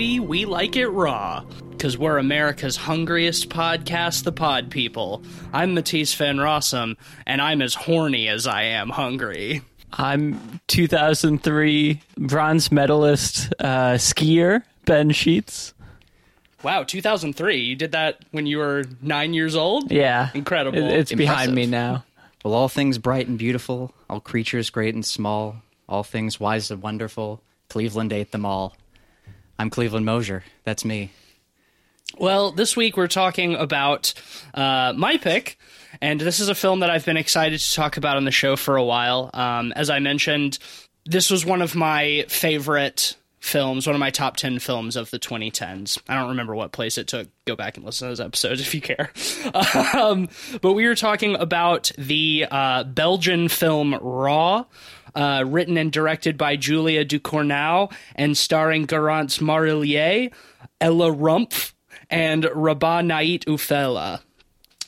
baby, we like it raw. Because we're America's hungriest podcast, The Pod People. I'm Matisse Van Rossum, and I'm as horny as I am hungry. I'm 2003 bronze medalist uh, skier Ben Sheets. Wow, 2003. You did that when you were nine years old? Yeah, Incredible. It- it's behind me now. Well, all things bright and beautiful, all creatures great and small, all things wise and wonderful. Cleveland ate them all. I'm Cleveland Mosier. That's me. Well, this week we're talking about uh, my pick, and this is a film that I've been excited to talk about on the show for a while. Um, as I mentioned, this was one of my favorite films, one of my top 10 films of the 2010s. I don't remember what place it took. Go back and listen to those episodes if you care. um, but we were talking about the uh, Belgian film Raw. Uh, written and directed by Julia Ducournau and starring Garance Marillier, Ella Rumpf, and Rabah Nait Oufella.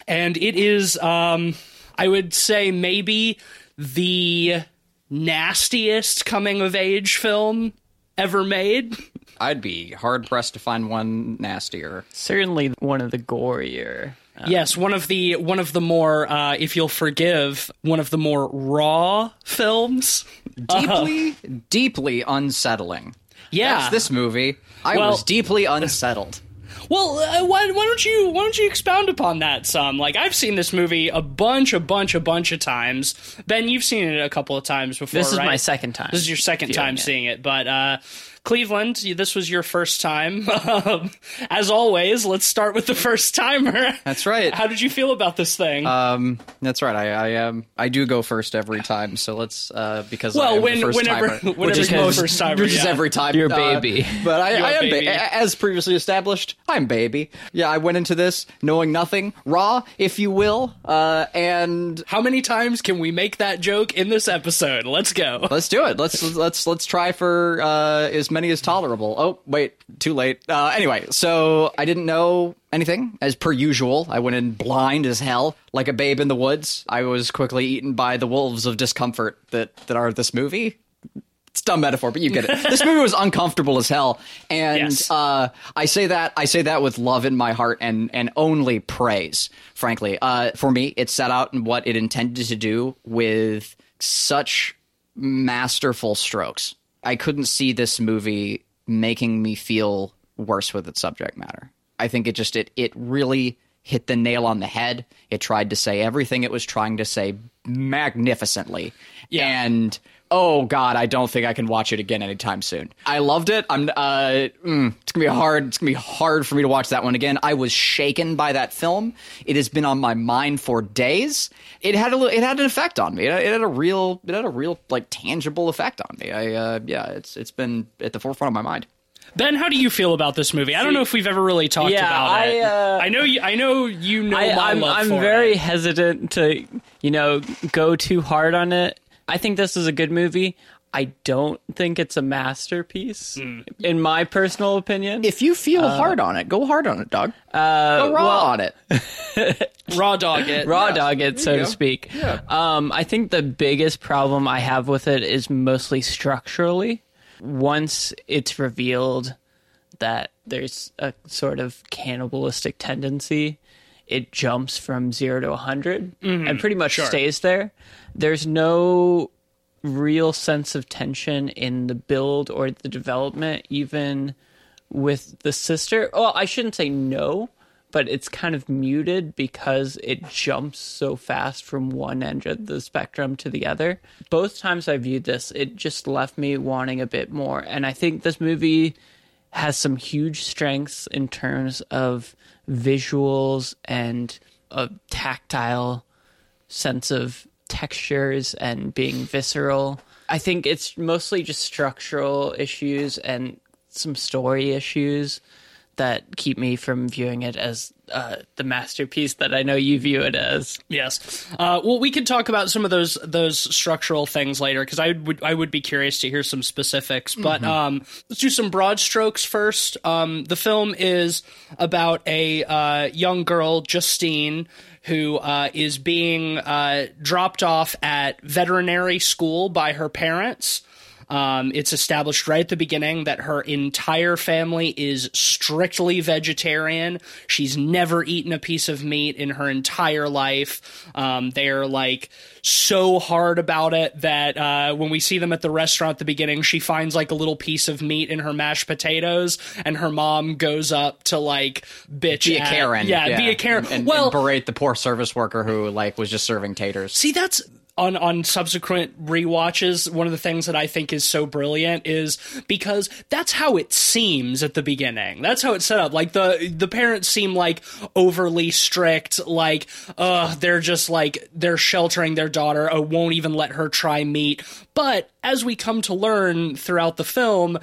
And it is, um, I would say, maybe the nastiest coming of age film ever made. I'd be hard pressed to find one nastier. Certainly one of the gorier. yes, one of the one of the more, uh, if you'll forgive, one of the more raw films. Deeply, deeply unsettling. Yeah. That's this movie. I Well- was deeply unsettled. Well, uh, why, why don't you why don't you expound upon that some? Like I've seen this movie a bunch, a bunch, a bunch of times. Ben, you've seen it a couple of times before. This is right? my second time. This is your second time it. seeing it, but uh, Cleveland, this was your first time. Um, As always, let's start with the first timer. That's right. How did you feel about this thing? Um, that's right. I, I um, I do go first every time. So let's uh, because well, am the when, first whenever, timer, whenever which is you're most first timer, which is every time. You're uh, baby. But I, You're I am baby. ba- as previously established. I'm baby. Yeah, I went into this knowing nothing, raw, if you will, uh, and How many times can we make that joke in this episode? Let's go. let's do it. Let's let's let's try for uh, as many as tolerable. Oh wait, too late. Uh, anyway, so I didn't know anything as per usual. I went in blind as hell, like a babe in the woods. I was quickly eaten by the wolves of discomfort that that are this movie. It's a dumb metaphor, but you get it. this movie was uncomfortable as hell, and Yes. uh, I say that I say that with love in my heart and and only praise. Frankly, uh, for me, it set out in what it intended to do with such masterful strokes. I couldn't see this movie making me feel worse with its subject matter. I think it just it it really hit the nail on the head. It tried to say everything it was trying to say magnificently. Yeah. And oh god, I don't think I can watch it again anytime soon. I loved it. I'm uh mm, it's going to be hard it's going to be hard for me to watch that one again. I was shaken by that film. It has been on my mind for days. It had a li- it had an effect on me. It, it had a real it had a real like tangible effect on me. I uh yeah, it's it's been at the forefront of my mind. Ben, how do you feel about this movie? I don't know if we've ever really talked Yeah, about I, it. uh, I know you. I know you know I, my I'm, love I'm for very it. hesitant to, you know, go too hard on it. I think this is a good movie. I don't think it's a masterpiece, Hmm. in my personal opinion. If you feel hard on it, go hard on it, dog. uh, Go raw well, on it. raw dog it. raw dog it, so to go. speak. Yeah. Um, I think the biggest problem I have with it is mostly structurally. Once it's revealed that there's a sort of cannibalistic tendency, it jumps from zero to 100 mm-hmm. and pretty much Sure. stays there. There's no real sense of tension in the build or the development, even with the sister. Well, I shouldn't say no, but it's kind of muted because it jumps so fast from one end of the spectrum to the other. Both times I viewed this, it just left me wanting a bit more. And I think this movie has some huge strengths in terms of visuals and a tactile sense of textures and being visceral. I think it's mostly just structural issues and some story issues that keep me from viewing it as uh, the masterpiece that I know you view it as. Yes. Uh, well, we can talk about some of those those structural things later because I would I would be curious to hear some specifics. But um, let's do some broad strokes first. Um, the film is about a uh, young girl, Justine, who uh, is being uh, dropped off at veterinary school by her parents. Um, it's established right at the beginning that her entire family is strictly vegetarian. She's never eaten a piece of meat in her entire life. Um, they're like so hard about it that uh, when we see them at the restaurant at the beginning, she finds like a little piece of meat in her mashed potatoes, and her mom goes up to like bitch Be a at- Karen. Yeah, be a Karen. And, and- well, and berate the poor service worker who like was just serving taters. See, that's on on subsequent rewatches. One of the things that I think is so brilliant is because that's how it seems at the beginning. That's how it's set up. Like the the parents seem like overly strict. Like, uh, they're just like they're sheltering their daughter. Oh, won't even let her try meat. But as we come to learn throughout the film,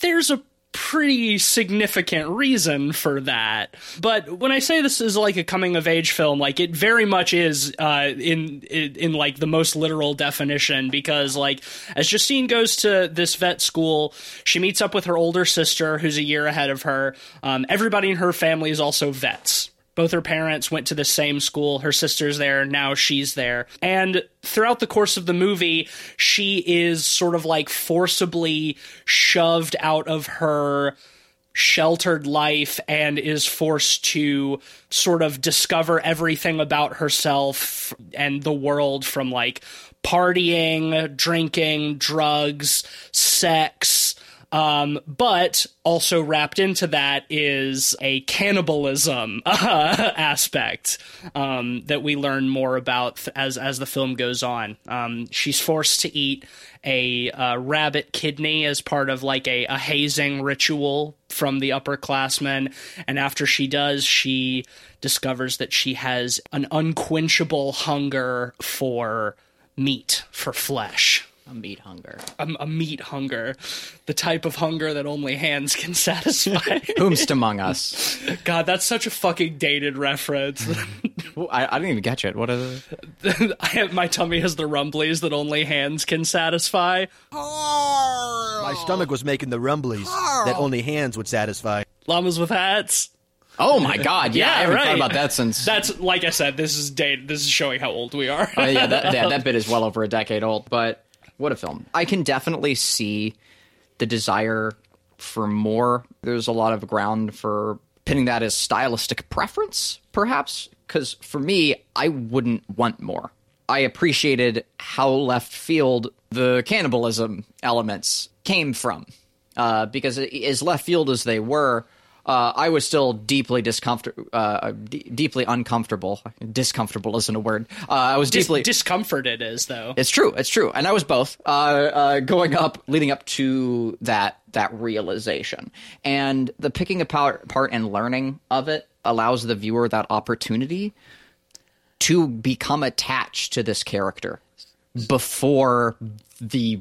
there's a pretty significant reason for that. But when I say this is like a coming of age film, like it very much is uh, in, in in like the most literal definition because like as Justine goes to this vet school, she meets up with her older sister who's a year ahead of her. Um, everybody in her family is also vets. Both her parents went to the same school. Her sister's there. Now she's there. And throughout the course of the movie, she is sort of like forcibly shoved out of her sheltered life and is forced to sort of discover everything about herself and the world from like partying, drinking, drugs, sex. Um, but also wrapped into that is a cannibalism uh, aspect um, that we learn more about th- as as the film goes on. Um, she's forced to eat a uh, rabbit kidney as part of like a, a hazing ritual from the upperclassmen, and after she does, she discovers that she has an unquenchable hunger for meat, for flesh A meat hunger. a, a meat hunger, the type of hunger that only hands can satisfy. Whomst among us? God, that's such a fucking dated reference. Ooh, I, I didn't even catch it. What is it? Have, my tummy has the rumblies that only hands can satisfy. My stomach was making the rumblies that only hands would satisfy. Llamas with hats. Oh my god! Yeah, Yeah, I haven't right. thought about that since. That's like I said. This is date. This is showing how old we are. Uh, yeah, that, yeah, that bit is well over a decade old. But what a film! I can definitely see the desire for more. There's a lot of ground for pinning that as stylistic preference, perhaps. Because for me, I wouldn't want more. I appreciated how left field the cannibalism elements came from. Uh, because as left field as they were, uh, I was still deeply discomfort, uh, d- deeply uncomfortable. Discomfortable isn't a word. Uh, I was Dis- deeply discomfort it is though. it's true. It's true. And I was both uh, uh, going up, leading up to that that realization, and the picking apart part and learning of it allows the viewer that opportunity to become attached to this character before the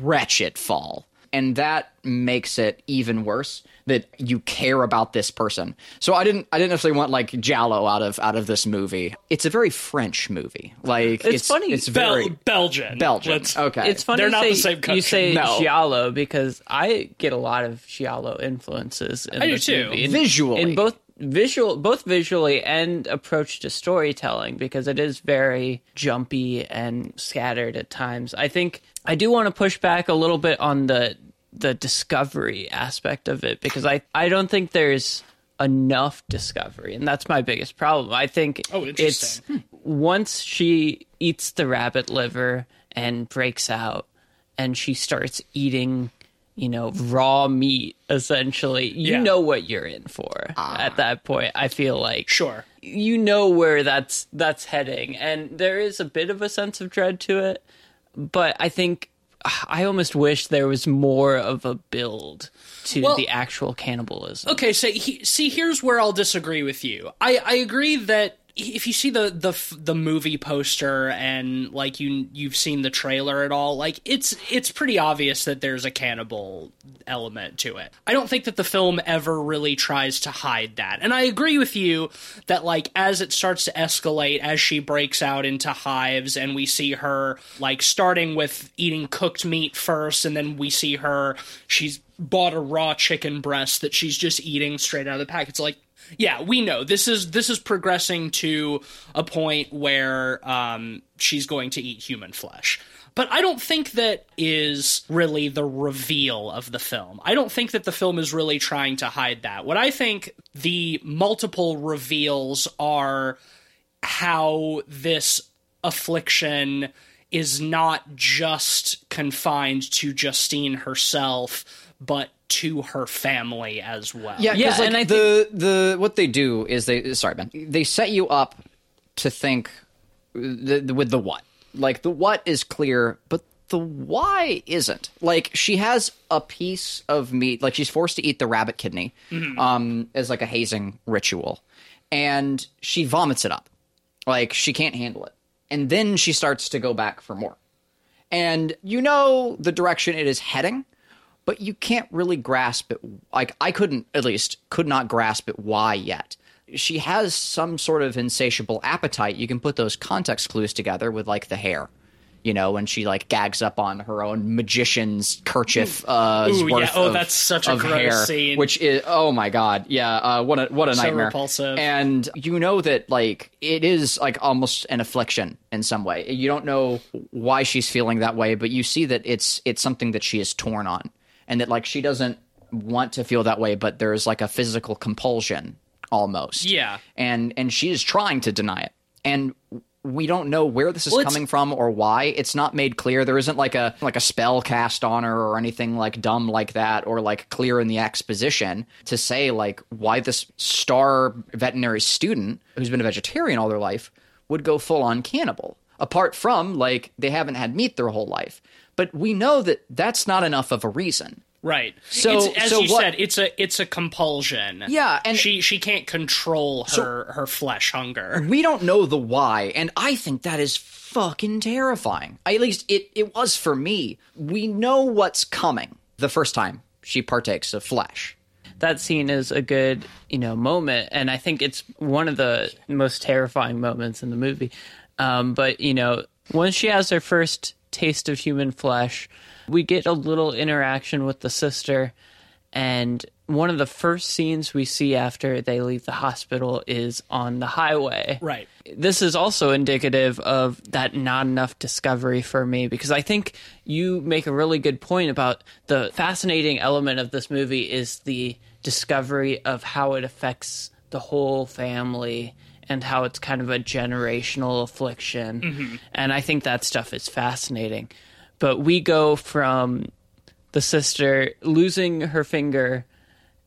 wretched fall. And that makes it even worse that you care about this person. So I didn't I didn't necessarily want like giallo out of out of this movie. It's a very French movie. Like it's, funny. It's Bel- very Belgian. Belgian. Let's- okay. It's funny They're not say, the same country. You say No. giallo because I get a lot of giallo influences. In I do too. movie. In- Visually. in both visual, both visually and approach to storytelling because it is very jumpy and scattered at times. I think I do want to push back a little bit on the the discovery aspect of it because I I don't think there's enough discovery and that's my biggest problem. I think Oh, it's interesting. once she eats the rabbit liver and breaks out and she starts eating you know raw meat essentially you Yeah. know what you're in for ah. at that point i feel like Sure. you know where that's that's heading and there is a bit of a sense of dread to it but i think i almost wish there was more of a build to Well- the actual cannibalism Okay, so he, see, here's where I'll disagree with you. I, I agree that if you see the, the the movie poster and like you you've seen the trailer at all, like it's it's pretty obvious that there's a cannibal element to it. I don't think that the film ever really tries to hide that. And I agree with you that like as it starts to escalate as she breaks out into hives and we see her like starting with eating cooked meat first and then we see her she's bought a raw chicken breast that she's just eating straight out of the pack. It's like yeah, we know this is this is progressing to a point where um, she's going to eat human flesh. But I don't think that is really the reveal of the film. I don't think that the film is really trying to hide that. What I think the multiple reveals are how this affliction is not just confined to Justine herself, but to her family as well. Yeah, Yeah, yeah. Like and I the the what they do is they sorry Ben, they set you up to think the, the- with the what. Like the what is clear, but the why isn't. Like she has a piece of meat, like she's forced to eat the rabbit kidney, um, as like a hazing ritual, and she vomits it up. Like she can't handle it, and then she starts to go back for more and you know the direction it is heading but you can't really grasp it like i couldn't at least could not grasp it why yet. She has some sort of insatiable appetite. You can put those context clues together with like the hair you know when she like gags up on her own magician's kerchief uh Ooh, yeah. Oh, of- that's such a gross hair, scene. which is oh my god. Yeah uh what a what a So nightmare. repulsive. and you know that like it is like almost an affliction in some way. You don't know why she's feeling that way but you see that it's it's something that she is torn on and that like she doesn't want to feel that way but there's like a physical compulsion almost. Yeah. and and she is trying to deny it. And we don't know where this is Well, coming from or why. It's not made clear. There isn't like a like a spell cast on her or anything like dumb like that or like clear in the exposition to say like why this star veterinary student who's been a vegetarian all their life would go full on cannibal. Apart from like they haven't had meat their whole life but we know that that's not enough of a reason Right. So- it's, as so you what- said, it's a it's a compulsion. Yeah, and- she she can't control her her flesh hunger. we don't know the why and i think that is fucking terrifying at least it, it was for me we know what's coming the first time she partakes of flesh that scene is a good you know moment and i think it's one of the most terrifying moments in the movie um, but you know once she has her first taste of human flesh. We get a little interaction with the sister and one of the first scenes we see after they leave the hospital is on the highway. Right. this is also indicative of that not enough discovery for me because I think you make a really good point about the fascinating element of this movie is the discovery of how it affects the whole family and how it's kind of a generational affliction. Mm-hmm. And I think that stuff is fascinating. But we go from the sister losing her finger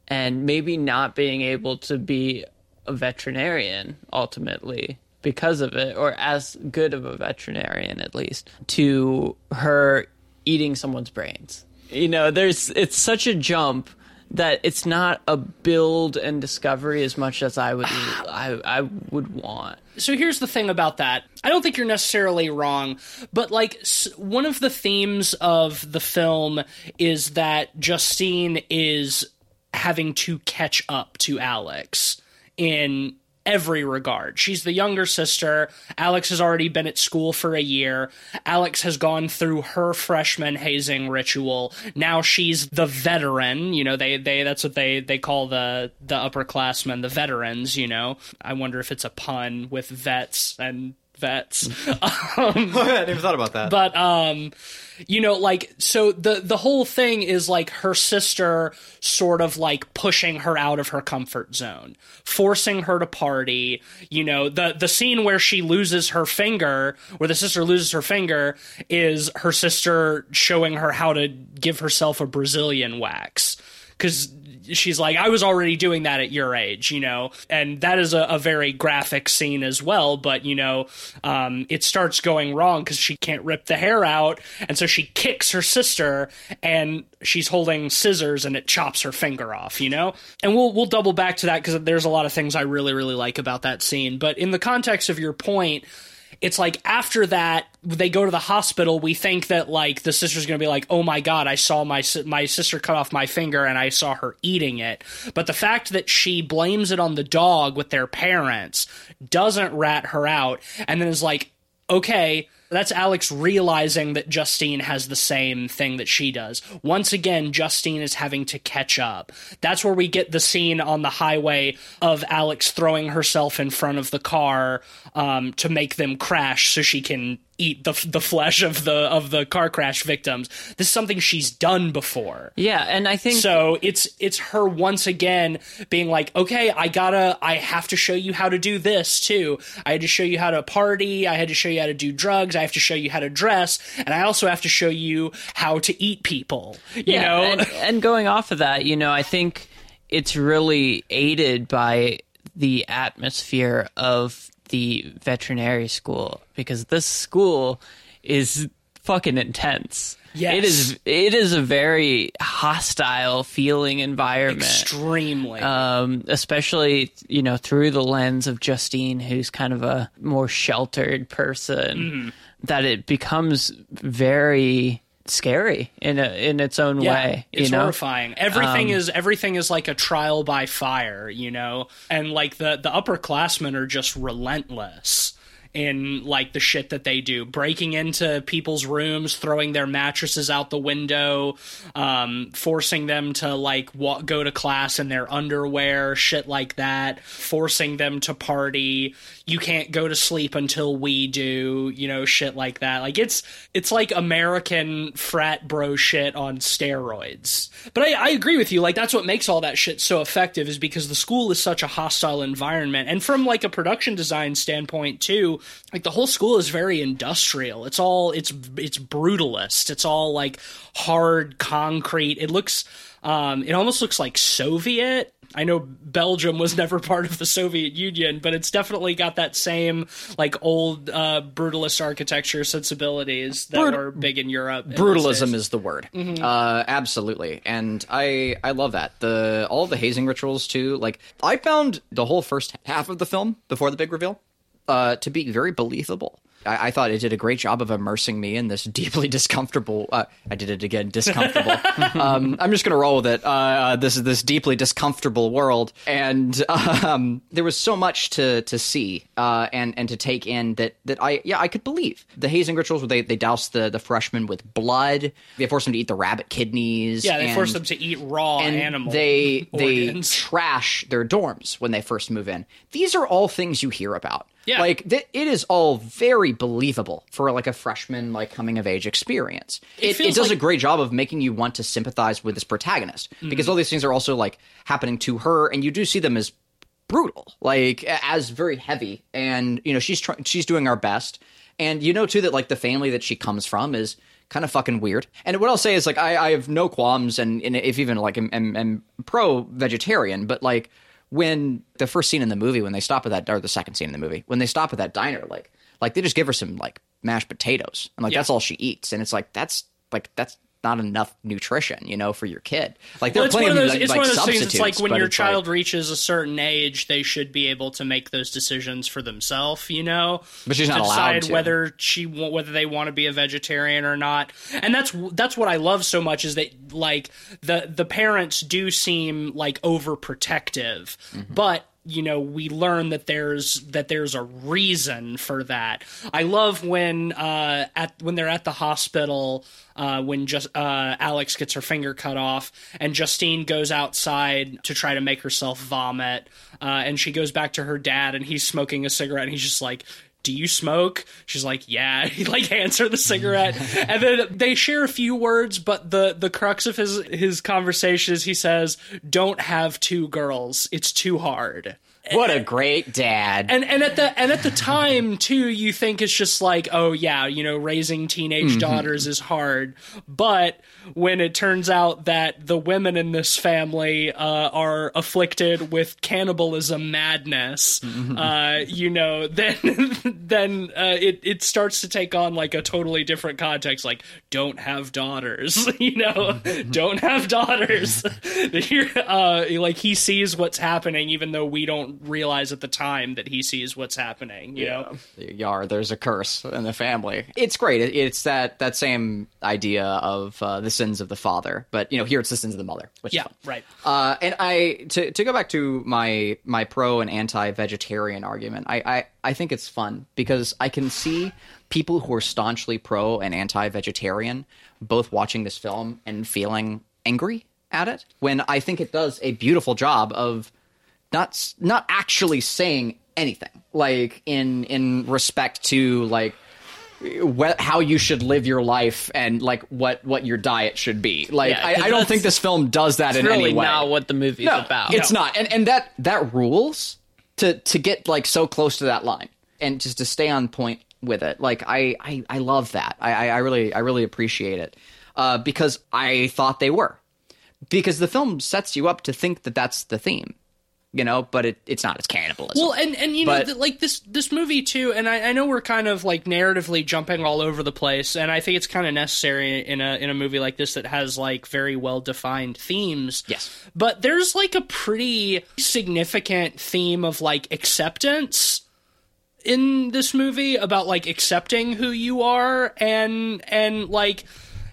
and maybe not being able to be a veterinarian ultimately because of it or as good of a veterinarian at least to her eating someone's brains you know there's it's such a jump that it's not a build and discovery as much as i would i i would want So here's the thing about that. I don't think you're necessarily wrong, but like one of the themes of the film is that Justine is having to catch up to Alex in every regard. She's the younger sister. Alex has already been at school for a year. Alex has gone through her freshman hazing ritual. Now she's the veteran. You know, they, they that's what they, they call the the upperclassmen, the veterans, you know. I wonder if it's a pun with vets and vets. I never thought about that. but um you know like so the the whole thing is like her sister sort of like pushing her out of her comfort zone forcing her to party you know the the scene where she loses her finger where the sister loses her finger is her sister showing her how to give herself a brazilian wax because she's like, I was already doing that at your age, you know, and that is a, a very graphic scene as well. But you know, um, it starts going wrong because she can't rip the hair out, and so she kicks her sister, and she's holding scissors, and it chops her finger off, you know. And we'll we'll double back to that because there's a lot of things I really really like about that scene. But in the context of your point it's like after that they go to the hospital. We think that like the sister's going to be like oh my god i saw my my sister cut off my finger and i saw her eating it. But the fact that she blames it on the dog with their parents doesn't rat her out and then is like okay That's Alex realizing that Justine has the same thing that she does. Once again, Justine is having to catch up. That's where we get the scene on the highway of Alex throwing herself in front of the car um, to make them crash so she can eat the the flesh of the of the car crash victims. This is something she's done before. Yeah, and I think So it's it's her once again being like, okay, I gotta, I have to show you how to do this too. I had to show you how to party. I had to show you how to do drugs. I have to show you how to dress, and I also have to show you how to eat people. You yeah, know, and, and going off of that, you know, I think it's really aided by the atmosphere of the veterinary school because this school is fucking intense. Yes. It is it is a very hostile feeling environment. extremely. Um, especially you know through the lens of Justine, who's kind of a more sheltered person, Mm-hmm. that it becomes very scary in a, in its own yeah, way. it's know? horrifying. Everything Um, is everything is like a trial by fire, you know, and like the the upperclassmen are just relentless in like the shit that they do. Breaking into people's rooms throwing their mattresses out the window um, forcing them to like wa- go to class in their underwear shit like that. Forcing them to party. You can't go to sleep until we do you know shit like that. Like it's it's like american frat bro shit on steroids. But I, I agree with you. Like that's what makes all that shit so effective is because the school is such a hostile environment. And from like a production design standpoint too like the whole school is very industrial. It's all it's it's brutalist. It's all like hard concrete. It looks um it almost looks like soviet. I know Belgium was never part of the Soviet Union, but it's definitely got that same like old uh, brutalist architecture sensibilities that Brut- were big in Europe. brutalism is the word. Uh absolutely. And i i love that. The all the hazing rituals too. Like i found the whole first half of the film before the big reveal uh to be very believable I, I thought it did a great job of immersing me in this deeply discomfortable. Uh, I did it again, discomfortable. um, I'm just gonna roll with it. Uh, uh, this is this deeply discomfortable world, and um, there was so much to to see uh, and and to take in that that I yeah I could believe the hazing rituals where they they douse the the freshmen with blood. They force them to eat the rabbit kidneys. yeah. They and, force them to eat raw and animal. they they trash their dorms when they first move in. These are all things you hear about. Yeah. Like th- it is all very believable for like a freshman like coming of age experience. It, it, feels does a great job of making you want to sympathize with this protagonist Mm-hmm. because all these things are also like happening to her and you do see them as brutal, like as very heavy and you know she's trying she's doing her best and you know too that like the family that she comes from is kind of fucking weird. And what I'll say is like I, I have no qualms and, and if even like am, am, am pro vegetarian, but like when the first scene in the movie when they stop at that or the second scene in the movie when they stop at that diner like like they just give her some like mashed potatoes and like Yeah. that's all she eats and it's like that's like that's not enough nutrition you know for your kid like there Well, are plenty of those. like, it's like one of those things. It's like when your child like- reaches a certain age, they should be able to make those decisions for themselves. You know, But she's not allowed to. whether she whether they want to be a vegetarian or not. And that's that's what I love so much is that like the the parents do seem like overprotective, Mm-hmm. but you know we learn that there's that there's a reason for that. I love when uh at when they're at the hospital uh when just uh alex gets her finger cut off and justine goes outside to try to make herself vomit uh and she goes back to her dad and he's smoking a cigarette and he's just like do you smoke? She's like, yeah. He like hands her the cigarette, and then they share a few words. But the the crux of his his conversation is he says, "Don't have two girls. It's too hard." What a great dad. And and at the and at the time too you think it's just like oh yeah you know raising teenage daughters is hard. But when it turns out that the women in this family uh, are afflicted with cannibalism madness uh, you know then then uh, it it starts to take on like a totally different context like don't have daughters you know don't have daughters. Uh, like he sees what's happening even though we don't realize at the time that he sees what's happening. You know, Yar, there's a curse in the family. It's great. It's that that same idea of uh, the sins of the father, but you know here it's the sins of the mother. Which yeah, right. Uh, and I to to go back to my my pro and anti vegetarian argument, I, I I think it's fun because I can see people who are staunchly pro and anti vegetarian both watching this film and feeling angry at it when I think it does a beautiful job of not not actually saying anything like in in respect to like wh- how you should live your life and like what what your diet should be. Like Yeah, I, 'cause I don't think this film does that It's in really any way. not what the movie's no, about. it's not. And and that that rules to to get like so close to that line and just to stay on point with it. Like i i, I love that. I, I i really i really appreciate it uh because i thought they were. Because the film sets you up to think that that's the theme you know but it, it's not it's cannibalism Well, and and you know, But- th- like this this movie too, and I, I know we're kind of like narratively jumping all over the place, and I think it's kind of necessary in a in a movie like this that has like very well defined themes. Yes. but there's like a pretty significant theme of like acceptance in this movie about like accepting who you are and and like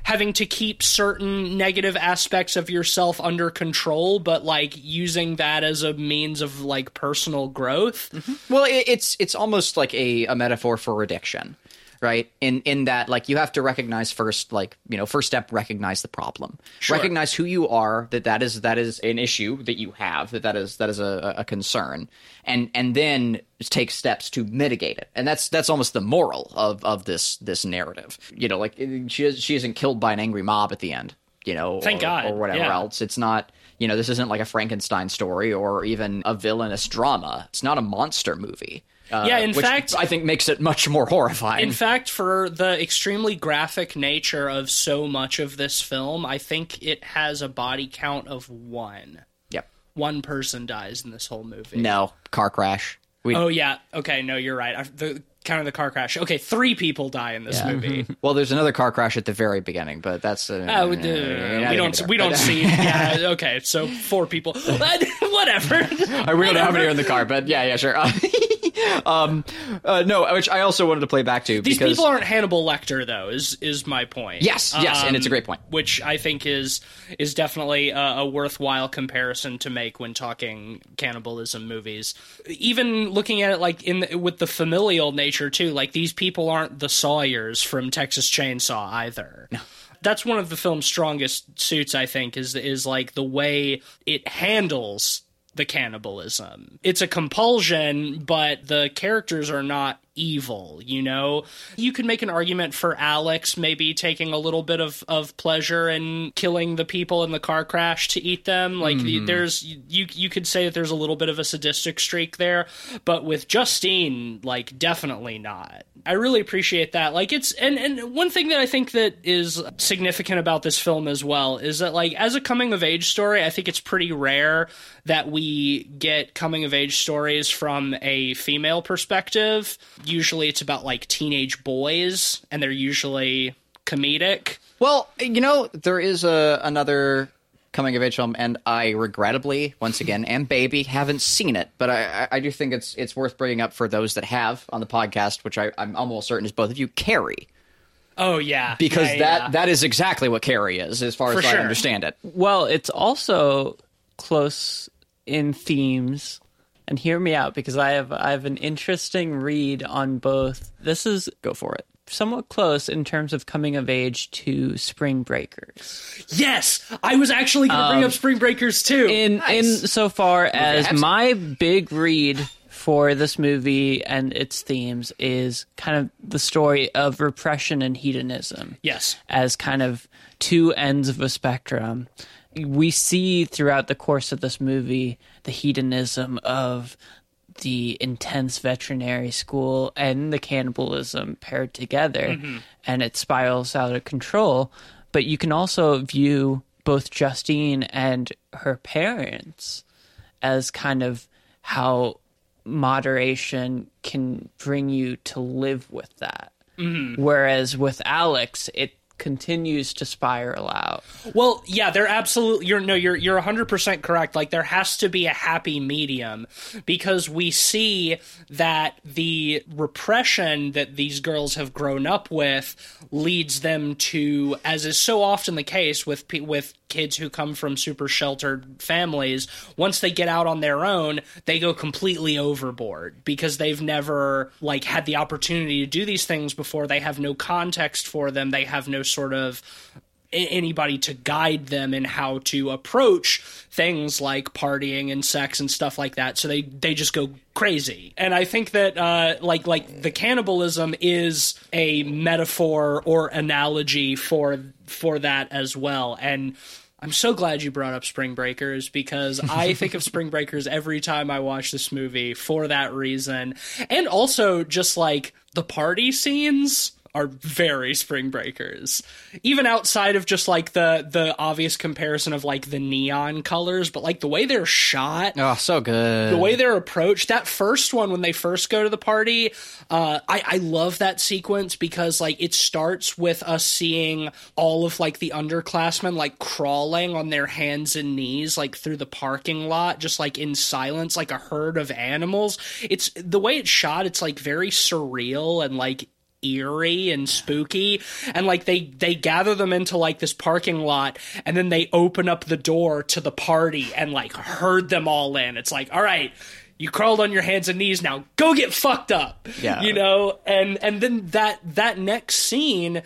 having to keep certain negative aspects of yourself under control but like using that as a means of like personal growth. Mm-hmm. Well, it, it's it's almost like a, a metaphor for addiction, right? In in that, like you have to recognize first, like you know, first step, recognize the problem, recognize who you are, that that is that is an issue that you have, that that is that is a, a concern, and and then take steps to mitigate it, and that's that's almost the moral of of this this narrative. You know, like she is, she isn't killed by an angry mob at the end, you know, Thank or, God, or whatever yeah. else. It's not you know, this isn't like a Frankenstein story or even a villainous drama. It's not a monster movie. Uh, Yeah, in which fact- I think makes it much more horrifying. in fact for the extremely graphic nature of so much of this film i think it has a body count of one yep. one person dies in this whole movie No car crash. We, oh yeah okay no you're right I, the kind of the car crash okay three people die in this movie well, there's another car crash at the very beginning, but that's uh, Oh, uh, yeah, we don't. We don't But- see. Yeah. Okay. So four people. Whatever. we don't know how many are in the car, but yeah, yeah, sure. um, uh, no, which I also wanted to play back to These because people aren't Hannibal Lecter, though. Is is my point? Um, Yes, yes, and it's a great point. Which I think is is definitely a, a worthwhile comparison to make when talking cannibalism movies. Even looking at it like in the, with the familial nature too. Like these people aren't the Sawyers from Texas Chainsaw either. No. That's one of the film's strongest suits, I think, is is like the way it handles the cannibalism. It's a compulsion, but the characters are not evil, you know? You could make an argument for Alex maybe taking a little bit of, of pleasure in killing the people in the car crash to eat them. Like Mm-hmm. there's you you could say that there's a little bit of a sadistic streak there, but with Justine, like definitely not. I really appreciate that. Like it's and and one thing that I think that is significant about this film as well is that like as a coming of age story, I think it's pretty rare that we get coming of age stories from a female perspective. Usually it's about like teenage boys and they're usually comedic. Well, you know, there is a another coming of age film, and I regrettably, once again, am baby, haven't seen it, but I, I- I do think it's it's worth bringing up for those that have on the podcast, which I, I'm almost certain is both of you, Carrie, Oh yeah. because Yeah, that yeah. that is exactly what Carrie is, as far For as I understand it. Well, it's also close in themes. And hear me out because I have I have an interesting read on both. This is Go for it. somewhat close in terms of coming of age to Spring Breakers. Yes, I was actually going to bring up um, Spring Breakers too. In in so far as Abs- my big read for this movie and its themes is kind of the story of repression and hedonism. yes. as kind of two ends of a spectrum. We see throughout the course of this movie the hedonism of the intense veterinary school and the cannibalism paired together, mm-hmm. and it spirals out of control. But you can also view both Justine and her parents as kind of how moderation can bring you to live with that. Mm-hmm. Whereas with Alex, it continues to spiral out. Well, yeah, they're absolutely you're no you're you're 100% correct. Like there has to be a happy medium because we see that the repression that these girls have grown up with leads them to as is so often the case with with kids who come from super sheltered families, once they get out on their own, they go completely overboard because they've never like had the opportunity to do these things before. They have no context for them. They have no sort of anybody to guide them in how to approach things like partying and sex and stuff like that. So they they just go crazy. And i think that uh like like the cannibalism is a metaphor or analogy for for that as well. And I'm so glad you brought up Spring Breakers because I think of Spring Breakers every time I watch this movie for that reason. And also just like the party scenes are very Spring Breakers. Even outside of just like the the obvious comparison of like the neon colors, but like the way they're shot, Oh, so good. the way they're approached. That first one when they first go to the party, uh, I I love that sequence because like it starts with us seeing all of like the underclassmen like crawling on their hands and knees like through the parking lot, just like in silence, like a herd of animals. It's the way it's shot. It's like very surreal and like eerie and spooky. And like they they gather them into like this parking lot and then they open up the door to the party and like herd them all in. It's like all right you crawled on your hands and knees now go get fucked up Yeah. you know and and then that that next scene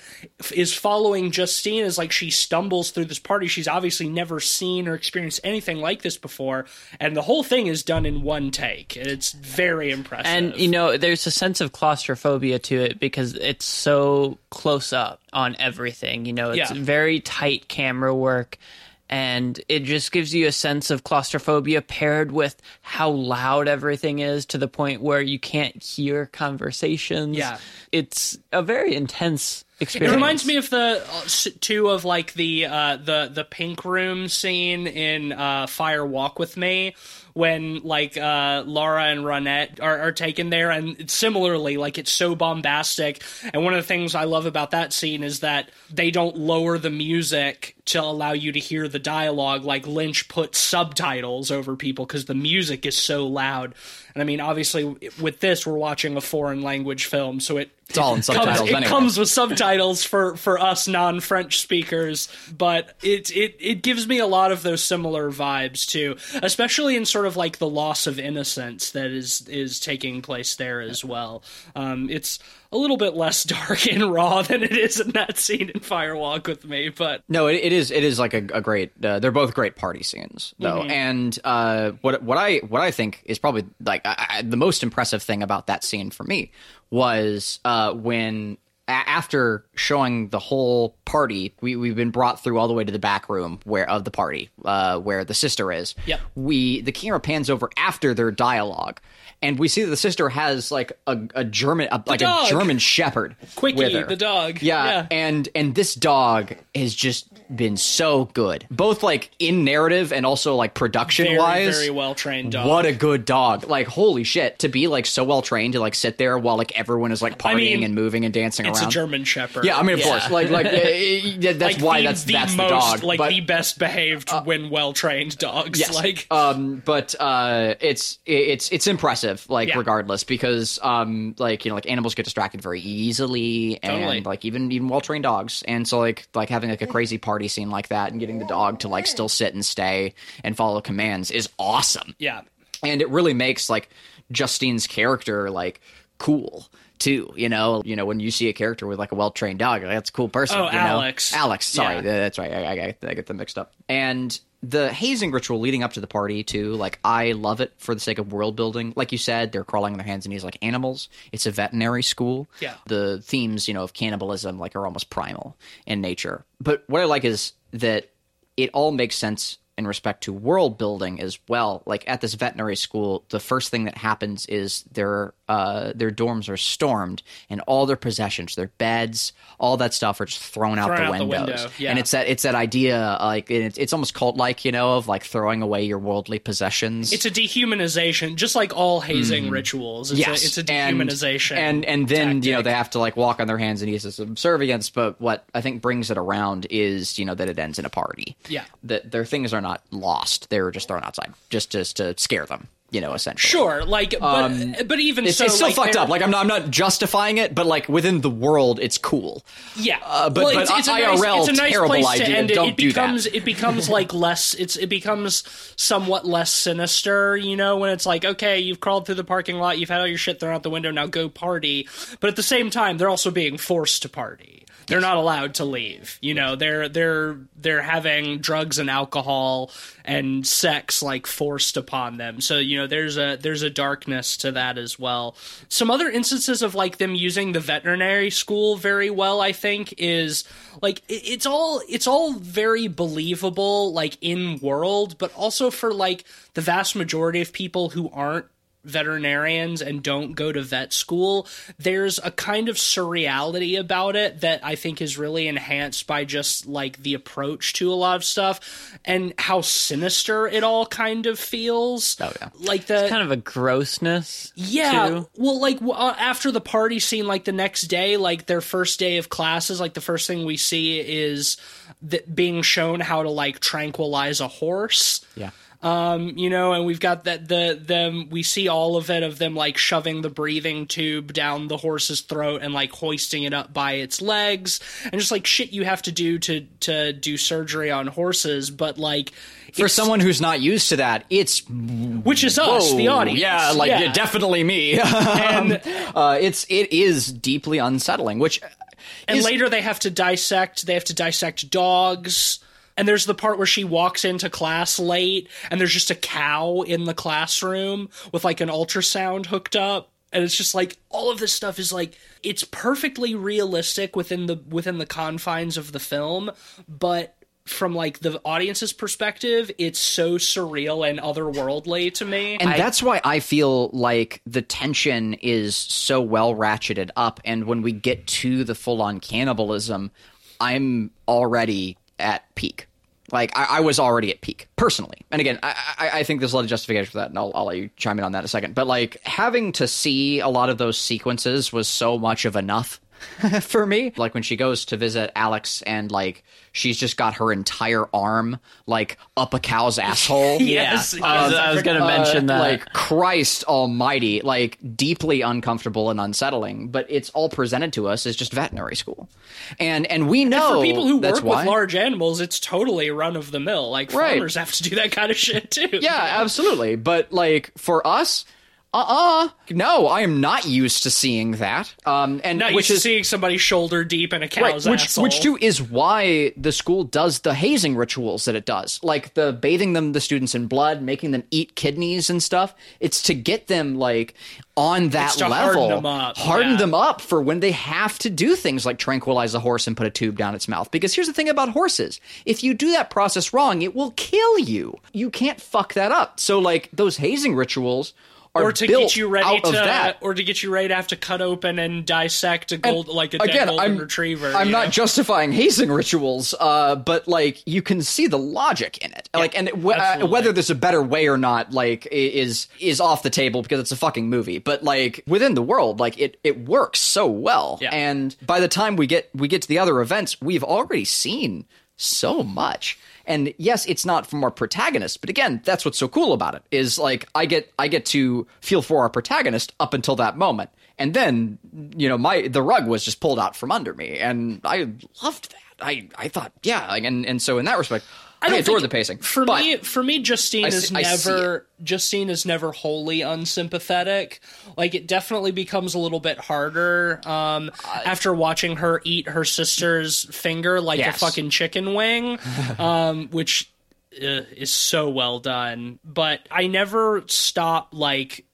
f- is following justine as like she stumbles through this party she's obviously never seen or experienced anything like this before and the whole thing is done in one take it's very impressive And you know, there's a sense of claustrophobia to it because it's so close up on everything. You know, it's Yeah. very tight camera work and it just gives you a sense of claustrophobia paired with how loud everything is to the point where you can't hear conversations. Yeah. It's a very intense experience. It reminds me of the uh, two of like the uh, the the pink room scene in uh, Fire Walk with Me when like uh, Laura and Ronette are, are taken there, and similarly, like it's so bombastic. And one of the things I love about that scene is that they don't lower the music to allow you to hear the dialogue. Like Lynch put subtitles over people because the music is so loud. And I mean, obviously, with this, we're watching a foreign language film, so it It's all in comes, subtitles it anyway. comes with subtitles for for us non-French speakers, but it it it gives me a lot of those similar vibes too, especially in sort of like the loss of innocence that is is taking place there as well. Um, it's a little bit less dark and raw than it is in that scene in Firewalk with Me, but No, it, it is. It is like a, a great. Uh, they're both great party scenes, though. And uh, what what I what I think is probably like I, I, the most impressive thing about that scene for me was uh, when after showing the whole party, we we've been brought through all the way to the back room where of the party, uh, where the sister is. Yep. We the camera pans over after their dialogue. And we see that the sister has like a, a German, a, like dog. a German Shepherd, Quickie, with her. the dog. Yeah, Yeah. and and this dog is just been so good, both like in narrative and also like production very wise. very well trained dog. What a good dog! Like holy shit, to be like so well trained to like sit there while like everyone is like partying mean, and moving and dancing it's around. It's a German Shepherd. yeah, I mean of Yeah. course, like like uh, uh, that's Like why the, that's the that's most the dog. like but, the best behaved when well trained dogs. Yes. Like um, but uh, it's it's it's impressive, like Yeah. regardless, because um, like you know, like animals get distracted very easily, and Totally. like even even well trained dogs, and so like like having like a crazy party scene like that, and getting the dog to like still sit and stay and follow commands is awesome, yeah. and it really makes like Justine's character like cool too. You know, you know when you see a character with like a well trained dog, like, that's a cool person. Oh, you know? Alex. Alex, sorry, Yeah. that's right. I, I, I, I get them mixed up. And the hazing ritual leading up to the party too, like I love it for the sake of world building. Like you said, they're crawling on their hands and knees like animals. It's a veterinary school. Yeah. The themes, you know, of cannibalism like are almost primal in nature. But what I like is that it all makes sense in respect to world building as well. Like at this veterinary school, the first thing that happens is there uh, their dorms are stormed, and all their possessions, their beds, all that stuff, are just thrown out Thrown the out the windows. window, yeah. And it's that it's that idea, like it's, it's almost cult like, you know, of like throwing away your worldly possessions. It's a dehumanization, just like all hazing rituals. It's yes, a, it's a dehumanization. and and, then you know they have to like walk on their hands and use a subservience. But what I think brings it around is you know that it ends in a party. Yeah. that their things are not lost; they're just thrown outside, just just to scare them. You know, essentially. Sure, like, but but even Um, It's, so, it's still like, fucked up. Like I'm not, I'm not justifying it, but like within the world, it's cool. Yeah, Uh, but- well, but it's, it's a nice, IRL, it's a nice terrible place idea. to end it. Don't it do that. becomes it becomes like less. It's it becomes somewhat less sinister. You know, when it's like, okay, you've crawled through the parking lot, you've had all your shit thrown out the window, now go party. But at the same time, they're also being forced to party. They're not allowed to leave. You know, they're they're they're having drugs and alcohol and sex like forced upon them. So you know, there's a there's a darkness to that as well. Some other instances of like them using the veterinary school very well, I think, is like it's all it's all very believable, like in world, but also for like the vast majority of people who aren't veterinarians and don't go to vet school, there's a kind of surreality about it that I think is really enhanced by just like the approach to a lot of stuff and how sinister it all kind of feels. Oh, yeah. Like the kind of a grossness. yeah. too. Well, like w- uh, after the party scene, like the next day, like their first day of classes, like the first thing we see is that being shown how to like tranquilize a horse Yeah. Um, you know, and we've got that the them we see all of it of them like shoving the breathing tube down the horse's throat and like hoisting it up by its legs and just like shit you have to do to to do surgery on horses, but like For someone who's not used to that, it's which is us, the audience, Yeah, like yeah. yeah, definitely me. And- uh, it's it is deeply unsettling. Which And is- later they have to dissect. They have to dissect dogs. And there's the part where she walks into class late, and there's just a cow in the classroom with like an ultrasound hooked up. And it's just like all of this stuff is like it's perfectly realistic within the within the confines of the film, but from like the audience's perspective, it's so surreal and otherworldly to me. And that's why I feel like the tension is so well ratcheted up. And when we get to the full on cannibalism, I'm already at peak. Like I, I was already at peak personally. And again, I, I, I think there's a lot of justification for that, and I'll, I'll let you chime in on that in a second. But like having to see a lot of those sequences was so much of enough for me. Like when she goes to visit Alex and like she's just got her entire arm like up a cow's asshole. yes, Yeah. I was, I was going to uh, mention that. Like Christ Almighty, like deeply uncomfortable and unsettling. But it's all presented to us as just veterinary school, and and we know for people who that's work why. with large animals, it's totally run of the mill. Like Right. farmers have to do that kind of shit too. Yeah, absolutely. But like for us, uh uh no, I am not used to seeing that. Um, and Not which used to is seeing somebody shoulder deep in a right, cow's which asshole. which too is why the school does the hazing rituals that it does, like the bathing them the students in blood, making them eat kidneys and stuff. It's to get them like on that to harden level, them up, harden yeah. them up for when they have to do things like tranquilize a horse and put a tube down its mouth. Because here's the thing about horses: if you do that process wrong, it will kill you. You can't fuck that up. So like those hazing rituals. Or to get you ready to, or to get you ready to have to cut open and dissect a gold, like a again, golden I'm, retriever. I'm not know? justifying hazing rituals, uh, but like you can see the logic in it. like, and w- uh, whether there's a better way or not, like is is off the table because it's a fucking movie. But like within the world, like it it works so well. Yeah. And by the time we get we get to the other events, we've already seen so much. And yes, it's not from our protagonist, but again, that's what's so cool about it is like I get I get to feel for our protagonist up until that moment. And then, you know, my the rug was just pulled out from under me and I loved that. I I thought, yeah, and and so in that respect, I, don't adore the pacing. For But- me, for me, Justine I is see- never Justine is never wholly unsympathetic. Like it definitely becomes a little bit harder um, after watching her eat her sister's finger like Yes. a fucking chicken wing, um, which uh, is so well done. But I never stop like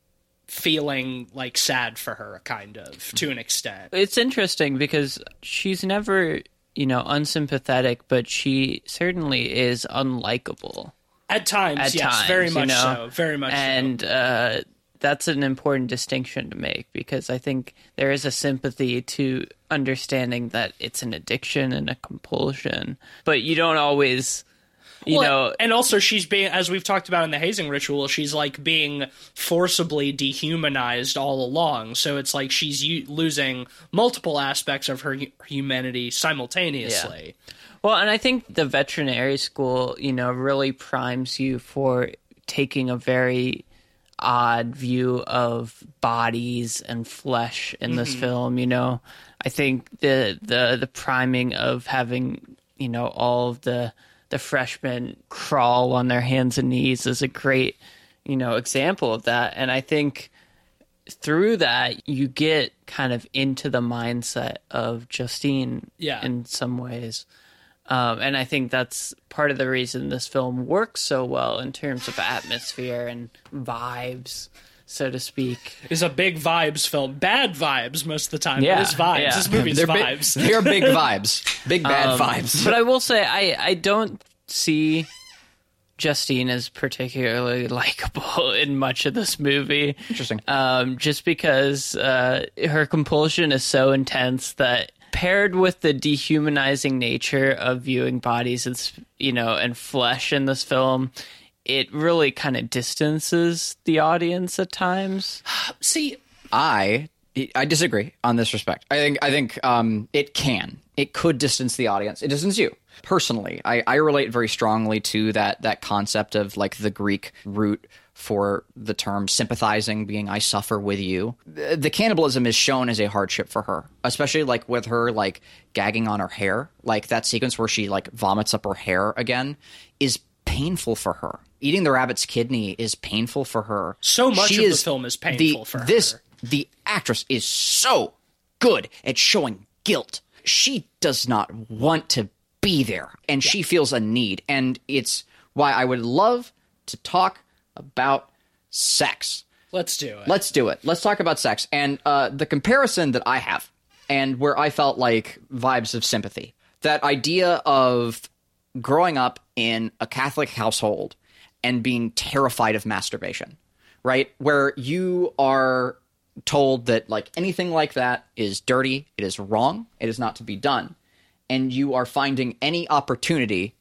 feeling like sad for her, kind of to an extent. it's interesting because she's never, you know, unsympathetic, but she certainly is unlikable. At times, At yes, times, very you much know? so, very much so. and uh, that's an important distinction to make because I think there is a sympathy to understanding that it's an addiction and a compulsion, but you don't always, you Well, know, and also she's being, as we've talked about in the hazing ritual, she's like being forcibly dehumanized all along. So it's like she's u- losing multiple aspects of her hu- humanity simultaneously. Well, and I think the veterinary school, you know, really primes you for taking a very odd view of bodies and flesh in this mm-hmm. film, you know. I think the the the priming of having, you know, all of the the freshmen crawl on their hands and knees is a great, you know, example of that. And I think through that you get kind of into the mindset of Justine Yeah. in some ways. Um, and I think that's part of the reason this film works so well in terms of atmosphere and vibes, so to speak. It's a big vibes film. Bad vibes most of the time. Yeah, it's vibes. yeah. This movie's They're big, vibes. they're big vibes, big bad vibes. But I will say, I, I don't see Justine as particularly likable in much of this movie. Interesting. um, just because uh, her compulsion is so intense that paired with the dehumanizing nature of viewing bodies and you know and flesh in this film it really kind of distances the audience at times See, I I disagree on this respect. I think I think um, it can. It could distance the audience. It distances you personally. I, I relate very strongly to that that concept of like the Greek root for the term sympathizing, being I suffer with you. The, the cannibalism is shown as a hardship for her, especially like with her like gagging on her hair. Like that sequence where she like vomits up her hair again is painful for her. Eating the rabbit's kidney is painful for her. So much She of the film is painful for this, her. The actress is so good at showing guilt. She does not want to be there, and she feels a need. And it's why I would love to talk about sex. let's do it. Let's do it. Let's talk about sex. And uh, the comparison that I have, and where I felt like vibes of sympathy, that idea of growing up in a Catholic household and being terrified of masturbation, right? Where you are told that like anything like that is dirty, it is wrong, it is not to be done, and you are finding any opportunity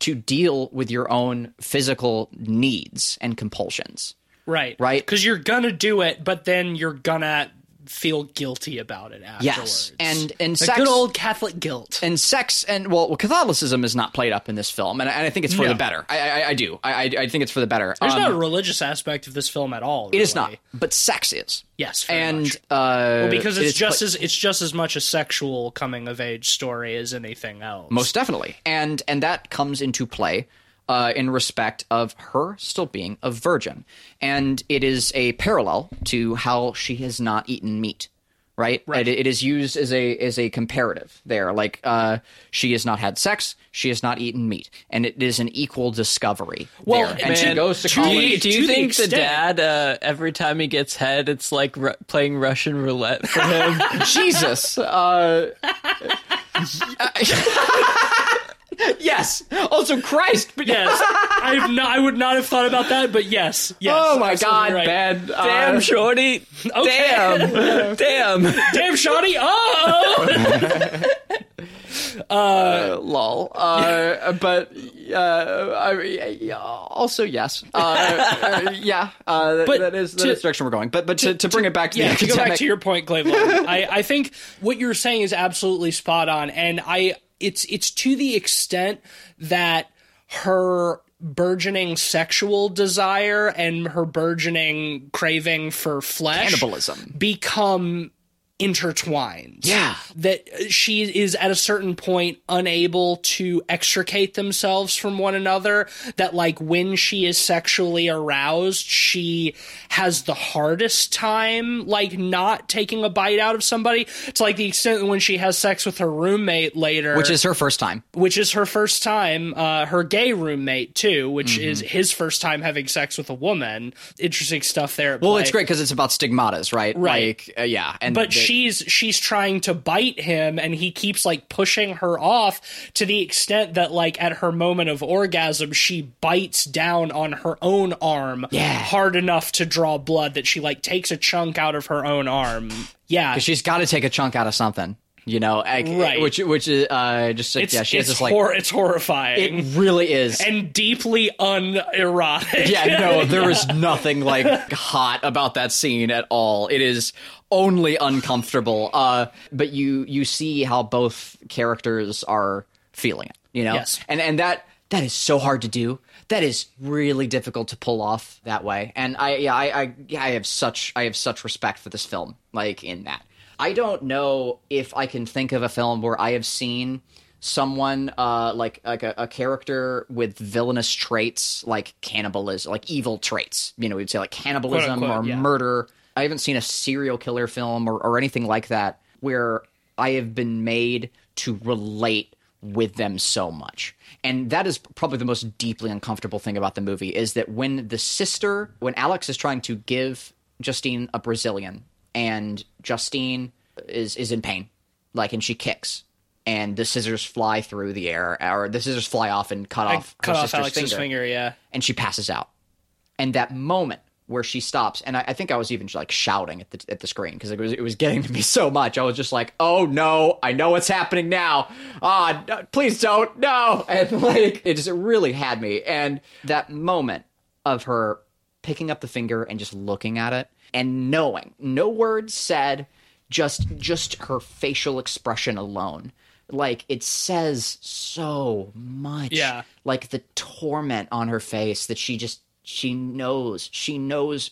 to deal with your own physical needs and compulsions. right. Right. Because you're going to do it, but then you're going to feel guilty about it afterwards. Yes, and and the sex, good old Catholic guilt. and sex and well, well, Catholicism is not played up in this film, and, I- and I think it's for No. the better. I, I, I do. I, I, I think it's for the better. There's Um, not a religious aspect of this film at all. it is not, but sex is. Yes, very and much. uh, because it it's is just pla- as it's just as much a sexual coming of age story as anything else. most definitely, and and that comes into play. Uh, in respect of her still being a virgin, and it is a parallel to how she has not eaten meat, right? Right. It, it is used as a as a comparative there. Like uh, she has not had sex, she has not eaten meat, and it is an equal discovery. Well, there. and she man, goes to to do college. you, do you to the think the, extent- dad uh, every time he gets head it's like ru- playing russian roulette for him Jesus. Uh, yes. Also, Christ. But yes, I've not, I would not have thought about that, but yes, yes. Oh my God, right. man! damn Uh, shorty Okay. damn damn damn, Shorty. Oh, uh, lol. Uh, but uh, I, yeah, also yes. Uh, uh, yeah. Uh, But that is that to- the direction we're going. But but to, to, bring it back to yeah. the To go back to your point, Cleveland, I, I think what you're saying is absolutely spot on, and I it's it's to the extent that her burgeoning sexual desire and her burgeoning craving for flesh Cannibalism. become intertwined. Yeah. That she is at a certain point unable to extricate themselves from one another. That, like, when she is sexually aroused, she has the hardest time, like, not taking a bite out of somebody. It's like, the extent that when she has sex with her roommate later, which is her first time. which is her first time, uh, her gay roommate, too, which Mm-hmm. is his first time having sex with a woman. Interesting stuff there. Well, play. it's great because it's about stigmatas, right? Right. Like, uh, yeah, and but she's she's trying to bite him and he keeps like pushing her off to the extent that like at her moment of orgasm she bites down on her own arm Yeah. hard enough to draw blood that she like takes a chunk out of her own arm. Yeah. she's got to take a chunk out of something, you know, like, Right. which which is uh, just like, It's, yeah, she has it's, this like hor- it's horrifying it really is. and deeply unerotic. yeah, no, there is nothing like hot about that scene at all. It is only uncomfortable. Uh, but you you see how both characters are feeling it, you know, Yes. and and that that is so hard to do. That is really difficult to pull off that way. And I yeah I I, yeah, I have such I have such respect for this film. Like in that, I don't know if I can think of a film where I have seen someone uh like like a, a character with villainous traits like cannibalism like evil traits. You know we'd say like cannibalism Quote-unquote, or yeah. murder. I haven't seen a serial killer film or, or anything like that where i have been made to relate with them so much. And that is probably the most deeply uncomfortable thing about the movie is that when the sister when alex is trying to give justine a brazilian and justine is is in pain like and she kicks and the scissors fly through the air or the scissors fly off and cut off Cut her off sister's Alex's finger, finger, yeah. and she passes out and that moment where she stops and I, I think I was even like shouting at the at the screen because it was it was getting to me so much. I was just like, "Oh no, I know what's happening now! Ah, no, please don't, no!" And like it just it really had me. And that moment of her picking up the finger and just looking at it and knowing, no words said, just just her facial expression alone, like it says so much. Yeah. like the torment on her face that she just she knows she knows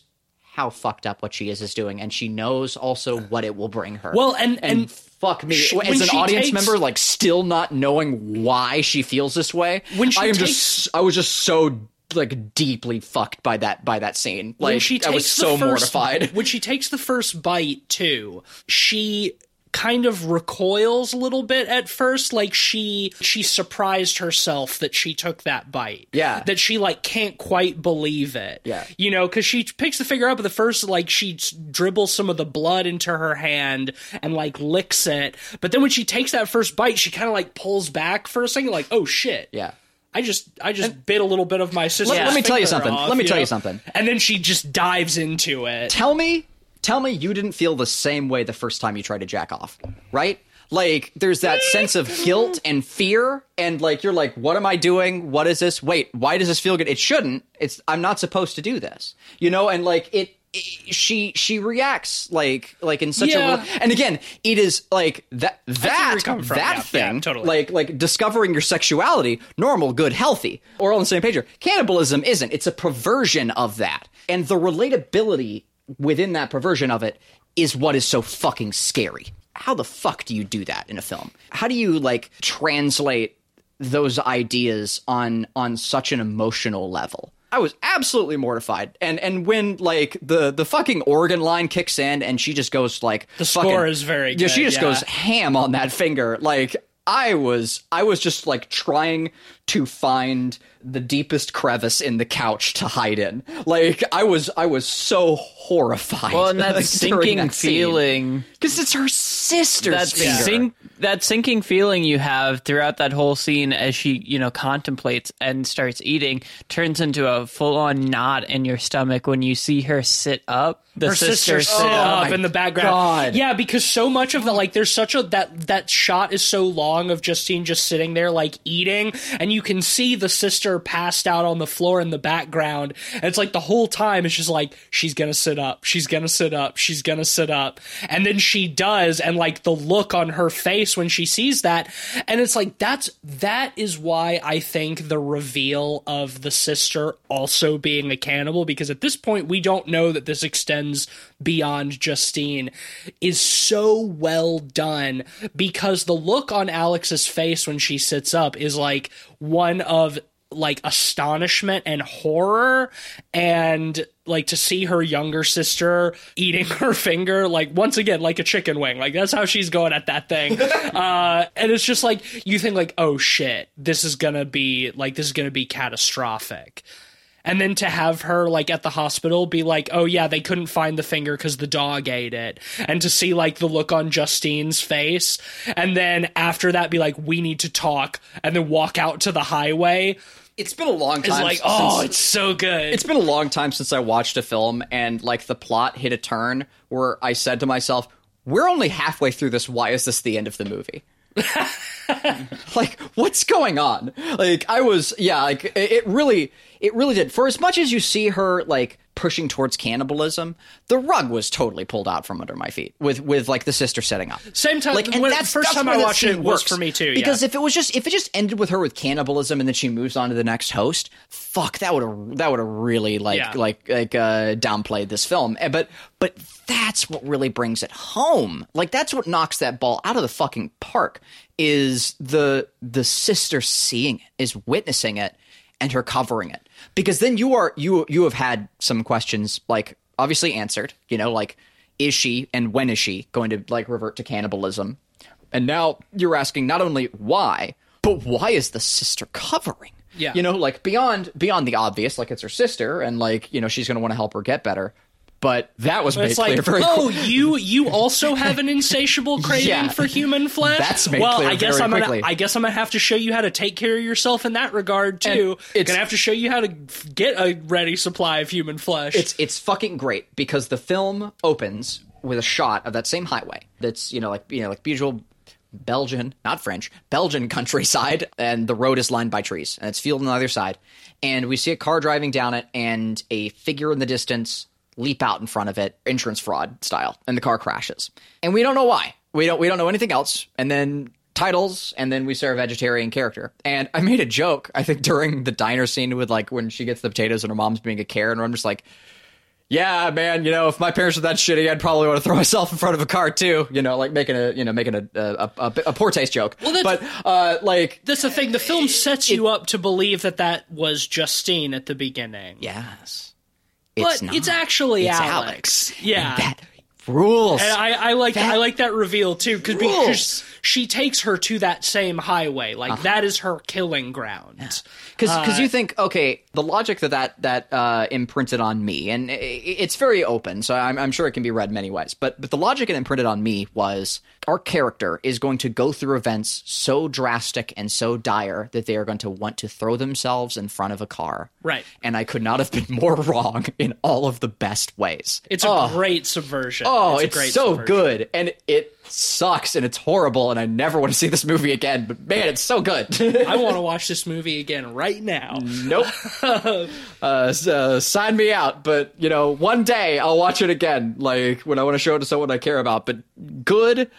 how fucked up what she is is doing and she knows also what it will bring her. Well, and- and, and fuck me as an audience takes- member like still not knowing why she feels this way When she i am takes- just i was just so like deeply fucked by that by that scene. Like when she takes i was so first, mortified. When she takes the first bite too, she kind of recoils a little bit at first. Like she she surprised herself that she took that bite. Yeah. that she like can't quite believe it. Yeah. you know because she picks the finger up at the first like she dribbles some of the blood into her hand and like licks it. But then when she takes that first bite she kind of like pulls back for a second like oh shit. Yeah I just I just bit a little bit of my sister. Let- let me tell you something. off, Let me tell you something. And then she just dives into it. tell me tell me you didn't feel the same way the first time you tried to jack off right like there's that sense of guilt and fear and like you're like what am i doing what is this wait why does this feel good it shouldn't it's i'm not supposed to do this you know and like it- she she reacts like like in such Yeah. a and again it is like that that you're coming from. that Yeah, thing yeah, totally. like like discovering your sexuality normal good healthy or all on the same page here cannibalism isn't it's a perversion of that and the relatability within that perversion of it is what is so fucking scary how the fuck do you do that in a film how do you like translate those ideas on on such an emotional level I was absolutely mortified, and and when like the the fucking organ line kicks in, and she just goes like The fucking- score is very Yeah, she just yeah. goes ham on that finger. Like I was, I was just like trying to find the deepest crevice in the couch to hide in. Like I was, I was so horrified. Well, and that sinking feeling, because it's her sister's that finger. sink, that sinking feeling you have throughout that whole scene as she, you know, contemplates and starts eating, turns into a full-on knot in your stomach when you see her sit up. The her sister, sister sit up in the background. God. Yeah, because so much of the like, there's such a that that shot is so long of Justine just sitting there like eating, and you can see the sister passed out on the floor in the background. And it's like the whole time it's just like she's gonna sit up, she's gonna sit up, she's gonna sit up, and then she does, and like the look on her face when she sees that, and it's like that's that is why I think the reveal of the sister also being a cannibal because at this point we don't know that this extends beyond Justine is so well done because the look on Alex's face when she sits up is like one of like astonishment and horror. And like to see her younger sister eating her finger like once again like a chicken wing. Like that's how she's going at that thing. Uh and it's just like you think like oh shit this is gonna be like this is gonna be catastrophic and then to have her like at the hospital be like oh yeah they couldn't find the finger because the dog ate it and to see like the look on justine's face and then after that be like we need to talk and then walk out to the highway It's been a long time. like oh since- it's so good It's been a long time since I watched a film and like the plot hit a turn where I said to myself, "We're only halfway through this. Why is this the end of the movie?" like what's going on? Like I was yeah, like it really it really did. For as much as you see her like pushing towards cannibalism, the rug was totally pulled out from under my feet with with like the sister setting up. Same time- like and when- that's first that's time I watched it works. for me too, yeah. Because if it was just if it just ended with her with cannibalism and then she moves on to the next host, fuck that would have that would have really like Yeah. like like uh downplayed this film. Eh, But but that's what really brings it home. Like that's what knocks that ball out of the fucking park is the the sister seeing it, is witnessing it and her covering it. Because then you are you you have had some questions like obviously answered, you know, like is she and when is she going to like revert to cannibalism? And now you're asking not only why, but why is the sister covering? Yeah. You know, like beyond beyond the obvious, like it's her sister and like, you know, she's gonna want to help her get better. But that was made it's clear like, very oh, you you also have an insatiable craving Yeah. for human flesh. That's made well, clear I guess very I'm gonna. I guess I'm gonna have to show you how to take care of yourself in that regard too. it's- gonna have to show you how to get a ready supply of human flesh. It's it's fucking great because the film opens with a shot of that same highway. That's you know like you know like beautiful Belgian, not French, Belgian countryside, and the road is lined by trees, and it's field on the other side. And we see a car driving down it, and a figure in the distance leap out in front of it, insurance fraud style, and the car crashes. And we don't know why. We don't we don't know anything else. And then titles, and then we see our vegetarian character. And I made a joke, I think, during the diner scene with like when she gets the potatoes and her mom's being a Karen, and I'm just like, yeah, man, you know, if my parents were that shitty, I'd probably want to throw myself in front of a car too. You know, like making a, you know, making a a, a, a poor taste joke. that's- but uh, like, That's the thing. The film sets you up to believe that that was Justine at the beginning. yes, but not. it's actually It's Alex. Yeah. And that rules. And I, I like That I like that reveal too because rules. because she takes her to that same highway like that is her killing ground. because Uh, you think okay the logic that that that uh, imprinted on me and it's very open so I'm, I'm sure it can be read many ways but but the logic it imprinted on me was our character is going to go through events so drastic and so dire that they are going to want to throw themselves in front of a car Right. and I could not have been more wrong in all of the best ways It's a great subversion. Oh, a it's, great so subversion. good, and it sucks, and it's horrible, and I never want to see this movie again. But man, it's so good. I want to watch this movie again right now. Nope. uh, s- uh, sign me out. But you know, one day I'll watch it again, like when I want to show it to someone I care about. But good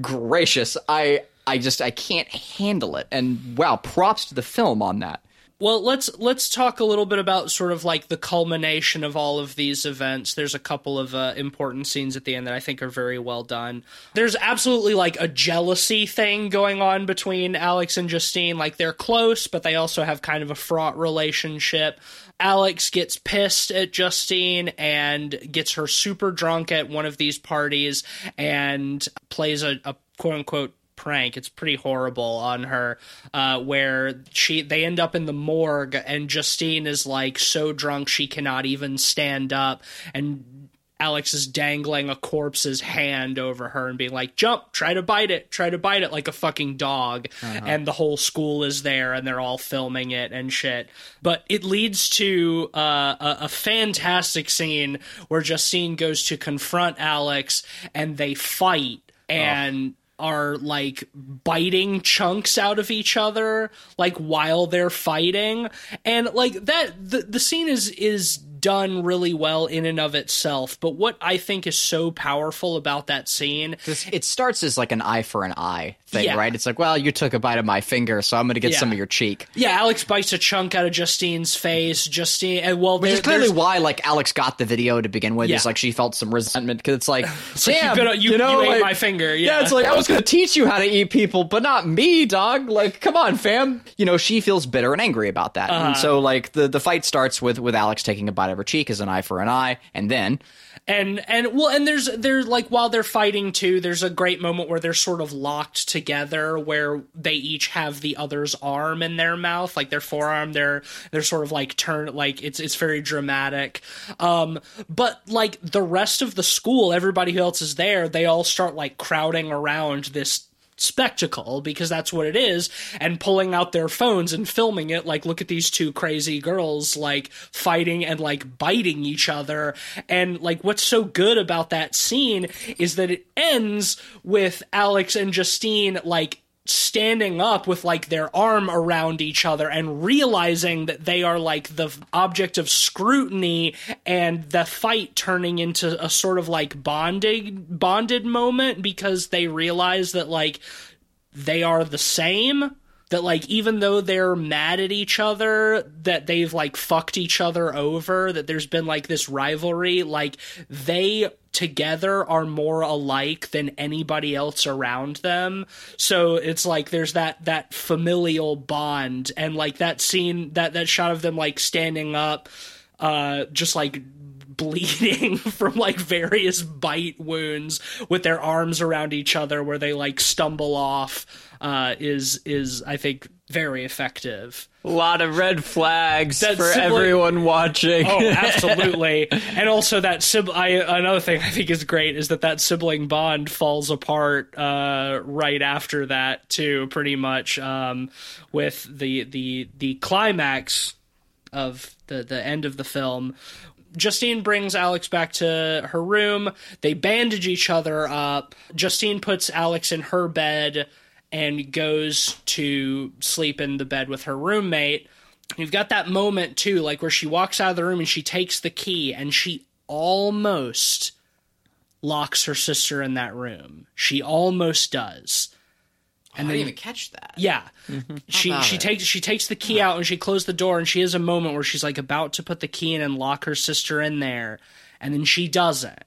gracious, I I just I can't handle it. And wow, props to the film on that. Well, let's let's talk a little bit about sort of like the culmination of all of these events. There's a couple of uh, important scenes at the end that I think are very well done. There's absolutely like a jealousy thing going on between Alex and Justine. Like they're close, but they also have kind of a fraught relationship. Alex gets pissed at Justine and gets her super drunk at one of these parties and plays a, a quote unquote prank. It's pretty horrible on her, uh, where she they end up in the morgue and Justine is like so drunk she cannot even stand up and Alex is dangling a corpse's hand over her and being like, "Jump, try to bite it, try to bite it," like a fucking dog. And the whole school is there, and they're all filming it and shit. But it leads to uh, a, a fantastic scene where Justine goes to confront Alex, and they fight, and are like biting chunks out of each other like while they're fighting. And like that the, the scene is is done really well in and of itself but what i think is so powerful about that scene It starts as like an eye for an eye thing, Yeah. right? It's like, well, you took a bite of my finger, so I'm going to get Yeah. some of your cheek. yeah alex bites a chunk out of justine's face justine and well Which there- is clearly why, like, Alex got the video to begin with. Yeah. Is like she felt some resentment because it's like, like, damn, you, better- you, you know, you ate like- my finger yeah, Yeah, it's like I was gonna teach you how to eat people, but not me, dog. Like, come on, fam. You know, she feels bitter and angry about that, Uh-huh. and so like the the fight starts with with Alex taking a bite of her cheek is an eye for an eye, and then and and well and there's there's like while they're fighting too there's a great moment where they're sort of locked together where they each have the other's arm in their mouth like their forearm they're they're sort of like turn like it's it's very dramatic. Um but like the rest of the school everybody who else is there they all start like crowding around this spectacle because that's what it is and pulling out their phones and filming it like look at these two crazy girls like fighting and like biting each other. And like what's so good about that scene is that it ends with Alex and Justine like standing up with like their arm around each other and realizing that they are like the object of scrutiny and the fight turning into a sort of like bonded bonded moment because they realize that like they are the same. That like even though they're mad at each other that they've like fucked each other over that there's been like this rivalry like they together are more alike than anybody else around them. So it's like there's that that familial bond and like that scene that that shot of them like standing up uh just like bleeding from like various bite wounds with their arms around each other where they like stumble off uh, is is I think very effective. A lot of red flags That for sibling- everyone watching. Oh, absolutely. and also that sib- I, another thing I think is great is that that sibling bond falls apart uh, right after that too, pretty much um, with the the the climax of the the end of the film. Justine brings Alex back to her room. They bandage each other up. Justine puts Alex in her bed and goes to sleep in the bed with her roommate. You've got that moment too, like where she walks out of the room and she takes the key and she almost locks her sister in that room. She almost does. Oh, and I didn't even catch that. Yeah. Mm-hmm. She about she it? takes she takes the key out and she closed the door and she has a moment where she's like about to put the key in and lock her sister in there and then she doesn't.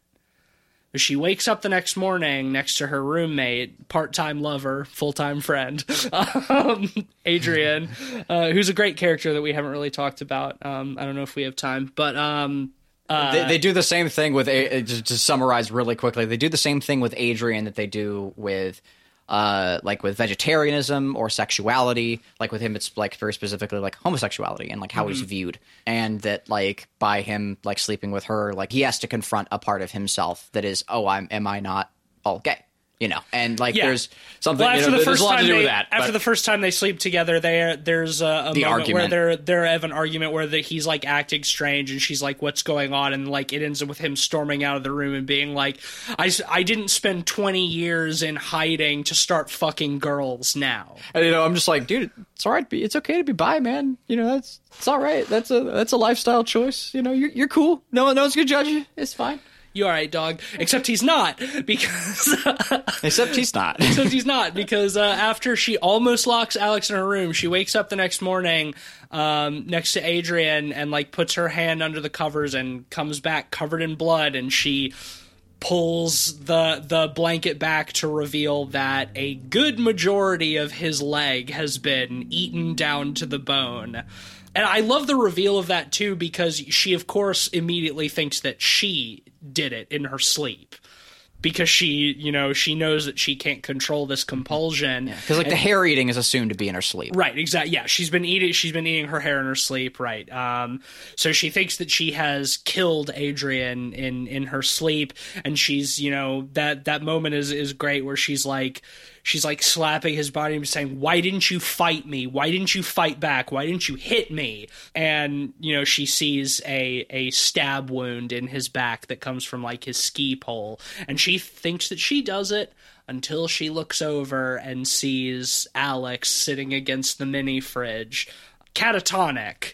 She wakes up the next morning next to her roommate, part-time lover, full-time friend, um, Adrian, uh, who's a great character that we haven't really talked about. Um, I don't know if we have time, but um, they, they do the same thing with A- uh, just to summarize really quickly. They do the same thing with Adrian that they do with uh like with vegetarianism or sexuality. Like with him, it's like very specifically like homosexuality and like how he's viewed, and that like by him like sleeping with her, like he has to confront a part of himself that is, oh, I'm am I not all gay? You know, and like Yeah. there's something. Well, you after know, the there's first a lot time to do they, with that. after the first time they sleep together, there there's a, a The moment where they're they have an argument where the, he's like acting strange, and she's like, "What's going on?" And like it ends up with him storming out of the room and being like, "I I didn't spend twenty years in hiding to start fucking girls now." And, you know, I'm just like, dude, it's all right. be- It's okay to be bi, man. You know, that's it's all right. That's a that's a lifestyle choice. You know, you're you're cool. No one, no one's gonna judge you. It's fine. You all right, dog? Except he's not because Except he's not. Except he's not because uh, after she almost locks Alex in her room, she wakes up the next morning um, next to Adrian and like puts her hand under the covers and comes back covered in blood, and she pulls the the blanket back to reveal that a good majority of his leg has been eaten down to the bone. And I love the reveal of that too because she of course immediately thinks that she did it in her sleep because she, you know, she knows that she can't control this compulsion. Because like the hair eating is assumed to be in her sleep. Right, exactly. Yeah, she's been eating. She's been eating her hair in her sleep. Right. Um. So she thinks that she has killed Adrian in in her sleep, and she's you know that that moment is is great where she's like she's like slapping his body and saying, "Why didn't you fight me? Why didn't you fight back? Why didn't you hit me?" And you know she sees a a stab wound in his back that comes from like his ski pole, and she thinks that she does it until she looks over and sees Alex sitting against the mini fridge, catatonic.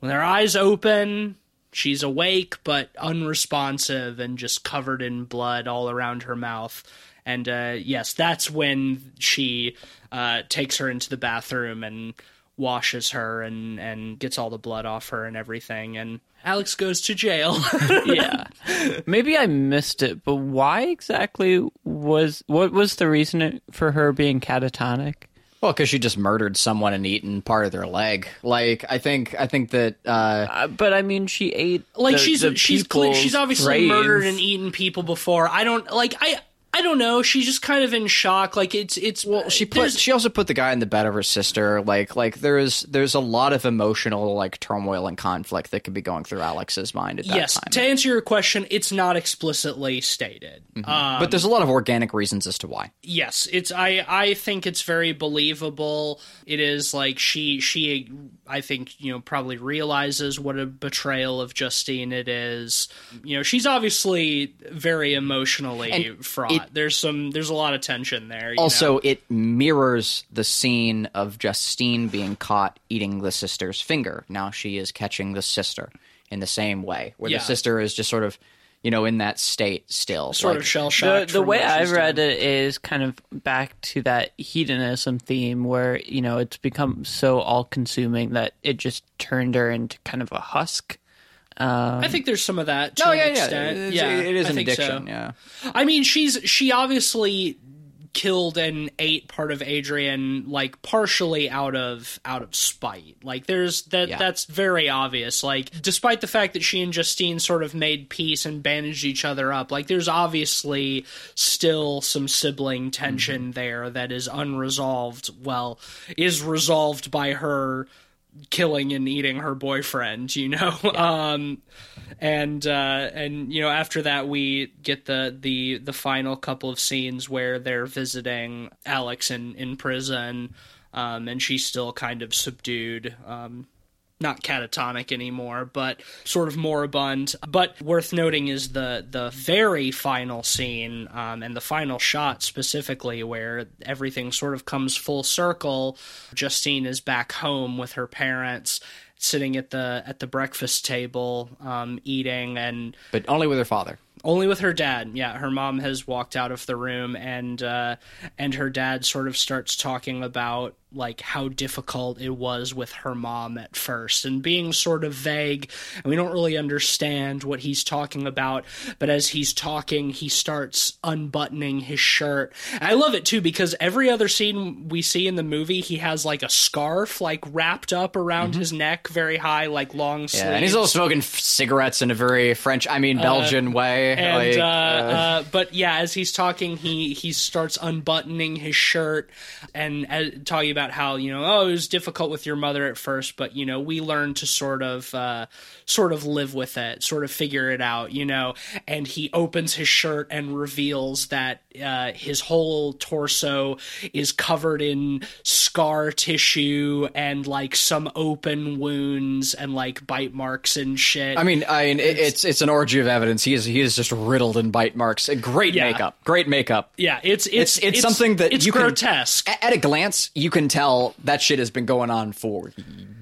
With her eyes open, she's awake but unresponsive and just covered in blood all around her mouth. And uh, yes, that's when she uh, takes her into the bathroom and washes her and, and gets all the blood off her and everything. And Alex goes to jail. yeah. Maybe I missed it, but why exactly was what was the reason for her being catatonic? Well, because she just murdered someone and eaten part of their leg. Like I think I think that uh, Uh, but I mean, she ate like the- she's the she's cle- she's obviously graves. murdered and eaten people before. I don't like I I don't know. She's just kind of in shock. Like it's it's well, she put she also put the guy in the bed of her sister. Like like there's there's a lot of emotional like turmoil and conflict that could be going through Alex's mind at that yes. time. To answer your question, it's not explicitly stated. Um, but there's a lot of organic reasons as to why. yes it's i i think it's very believable it is like she she i think you know probably realizes what a betrayal of justine it is you know she's obviously very emotionally And fraught it- there's some there's a lot of tension there you Also, know? it mirrors the scene of Justine being caught eating the sister's finger. Now she is catching the sister in the same way, where Yeah. the sister is just sort of, you know, in that state still. sort Like, of shell the, shocked the way I've read it is kind of back to that hedonism theme where, you know, it's become so all consuming that it just turned her into kind of a husk. Um, i think there's some of that to No, an yeah, yeah, extent. It's- yeah it is an think so. addiction. Yeah, I mean, she's she obviously killed and ate part of Adrian like partially out of out of spite. Like there's that Yeah. that's very obvious. Like despite the fact that she and Justine sort of made peace and bandaged each other up, like there's obviously still some sibling tension mm-hmm. there that is unresolved. Well, is resolved by her killing and eating her boyfriend, you know. Um and uh and you know after that we get the the the final couple of scenes where they're visiting Alex in in prison um and she's still kind of subdued um not catatonic anymore, but sort of moribund. But worth noting is the the very final scene um, and the final shot specifically, where everything sort of comes full circle. Justine is back home with her parents, sitting at the at the breakfast table, um, eating, and but only with her father. only with her dad. Yeah, her mom has walked out of the room, and uh, and her dad sort of starts talking about like how difficult it was with her mom at first, and being sort of vague, and we don't really understand what he's talking about. But as he's talking, he starts unbuttoning his shirt. And I love it too because every other scene we see in the movie, he has like a scarf like wrapped up around his neck, very high, like long sleeves. Yeah, and he's also smoking f- cigarettes in a very French, I mean Belgian way. and like, uh, uh, uh, but yeah, as he's talking, he he starts unbuttoning his shirt and uh, talking about how you know oh it was difficult with your mother at first, but you know we learned to sort of uh, sort of live with it, sort of figure it out, you know. And he opens his shirt and reveals that uh, his whole torso is covered in scar tissue and like some open wounds and like bite marks and shit. I mean, I mean, it, it's it's an orgy of evidence. He is he is just riddled in bite marks. Great Yeah. makeup, great makeup. yeah, it's it's It's, it's something that it's you grotesque. Can, at a glance, you can tell that shit has been going on for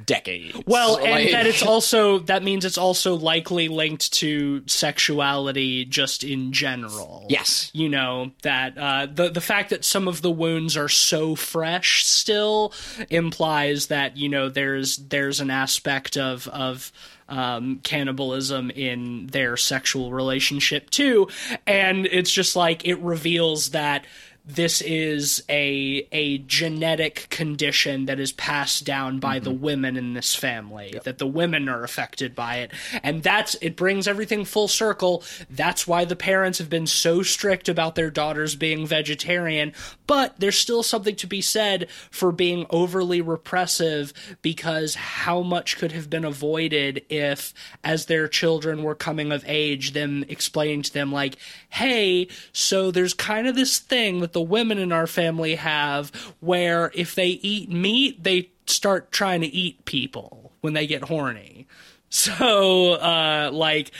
decades. Well, and that it's also that means it's also likely linked to sexuality just in general. Yes. you know that uh, the the fact that some of the wounds are so fresh still implies that you know there's there's an aspect of of um, cannibalism in their sexual relationship too, and it's just like it reveals that this is a a genetic condition that is passed down by the mm-hmm. women in this family that the women are affected by it. And that's it brings everything full circle. That's why the parents have been so strict about their daughters being vegetarian. But there's still something to be said for being overly repressive because how much could have been avoided if as their children were coming of age them explaining to them like hey so there's kind of this thing that the women in our family have where if they eat meat they start trying to eat people when they get horny. So uh like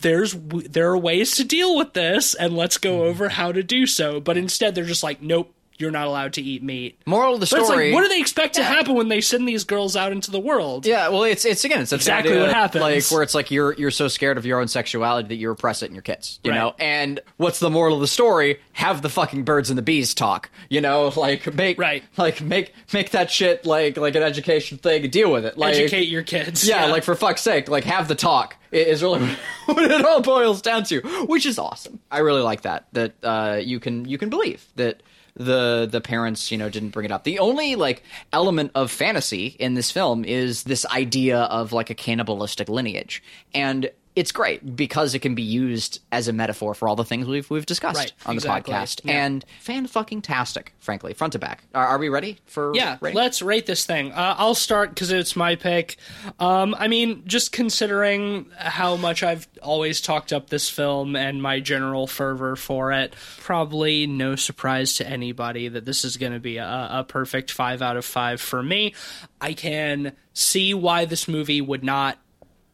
there's there are ways to deal with this and let's go over how to do so. But instead they're just like nope you're not allowed to eat meat moral of the but it's story. like, what do they expect to happen when they send these girls out into the world? Yeah, well, it's it's again, it's Exactly idea, what happens. Like where it's like you're you're so scared of your own sexuality that you repress it in your kids, you Right. know. And what's the moral of the story? Have the fucking birds and the bees talk, you know. Like make Right. like make make that shit like like an education thing. Deal with it. Like Educate your kids. Yeah, like for fuck's sake, like have the talk i- is really what it all boils down to, which is awesome. I really like that that uh, you can you can believe that the the parents you know didn't bring it up. The only like element of fantasy in this film is this idea of like a cannibalistic lineage, and it's great because it can be used as a metaphor for all the things we've we've discussed Right, on exactly. the podcast, Yeah. and fan fucking tastic, frankly, front to back. Are, are we ready for Yeah, rating? let's rate this thing. Uh, I'll start because it's my pick. Um, I mean, just considering how much I've always talked up this film and my general fervor for it, probably no surprise to anybody that this is going to be a, a perfect five out of five for me. I can see why this movie would not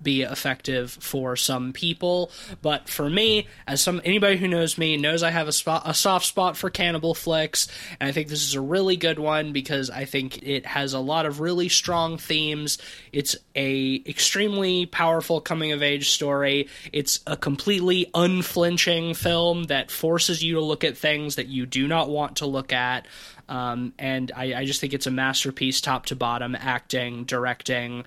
be effective for some people, but for me, as some anybody who knows me knows I have a spot a soft spot for cannibal flicks, and I think this is a really good one because I think it has a lot of really strong themes. It's a extremely powerful coming of age story. It's a completely unflinching film that forces you to look at things that you do not want to look at. Um, and I, I just think it's a masterpiece, top to bottom, acting, directing,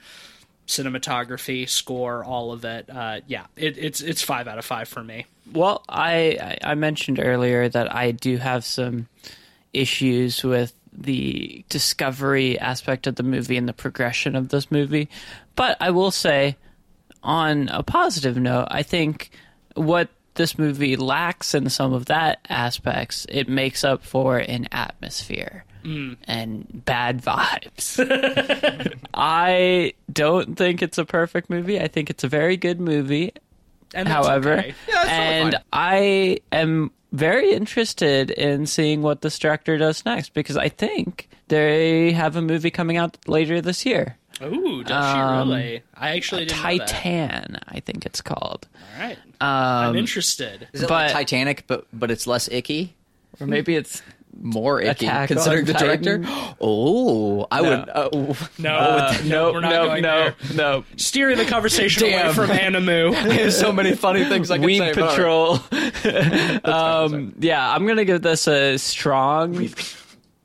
cinematography, score, all of it. Uh, yeah, it, it's it's five out of five for me. Well, I I I mentioned earlier that I do have some issues with the discovery aspect of the movie and the progression of this movie, but I will say, on a positive note, I think what this movie lacks in some of that aspects, it makes up for in atmosphere mm. and bad vibes. I don't think it's a perfect movie. I think it's a very good movie. And However, okay. totally and fine. I am very interested in seeing what this director does next because I think they have a movie coming out later this year. Ooh, does she really? I actually didn't know that. Titan, I think it's called. All right, Um, I'm interested. Is it but- like Titanic, but but it's less icky? Or maybe it's More icky, Attack considering on the director. Oh, I would. Oh. No, uh, no, we're not no, going no, there. no. Steering the conversation away from Animu. There's so many funny things I can Weed say. but all right. Patrol. um, yeah, I'm gonna give this a strong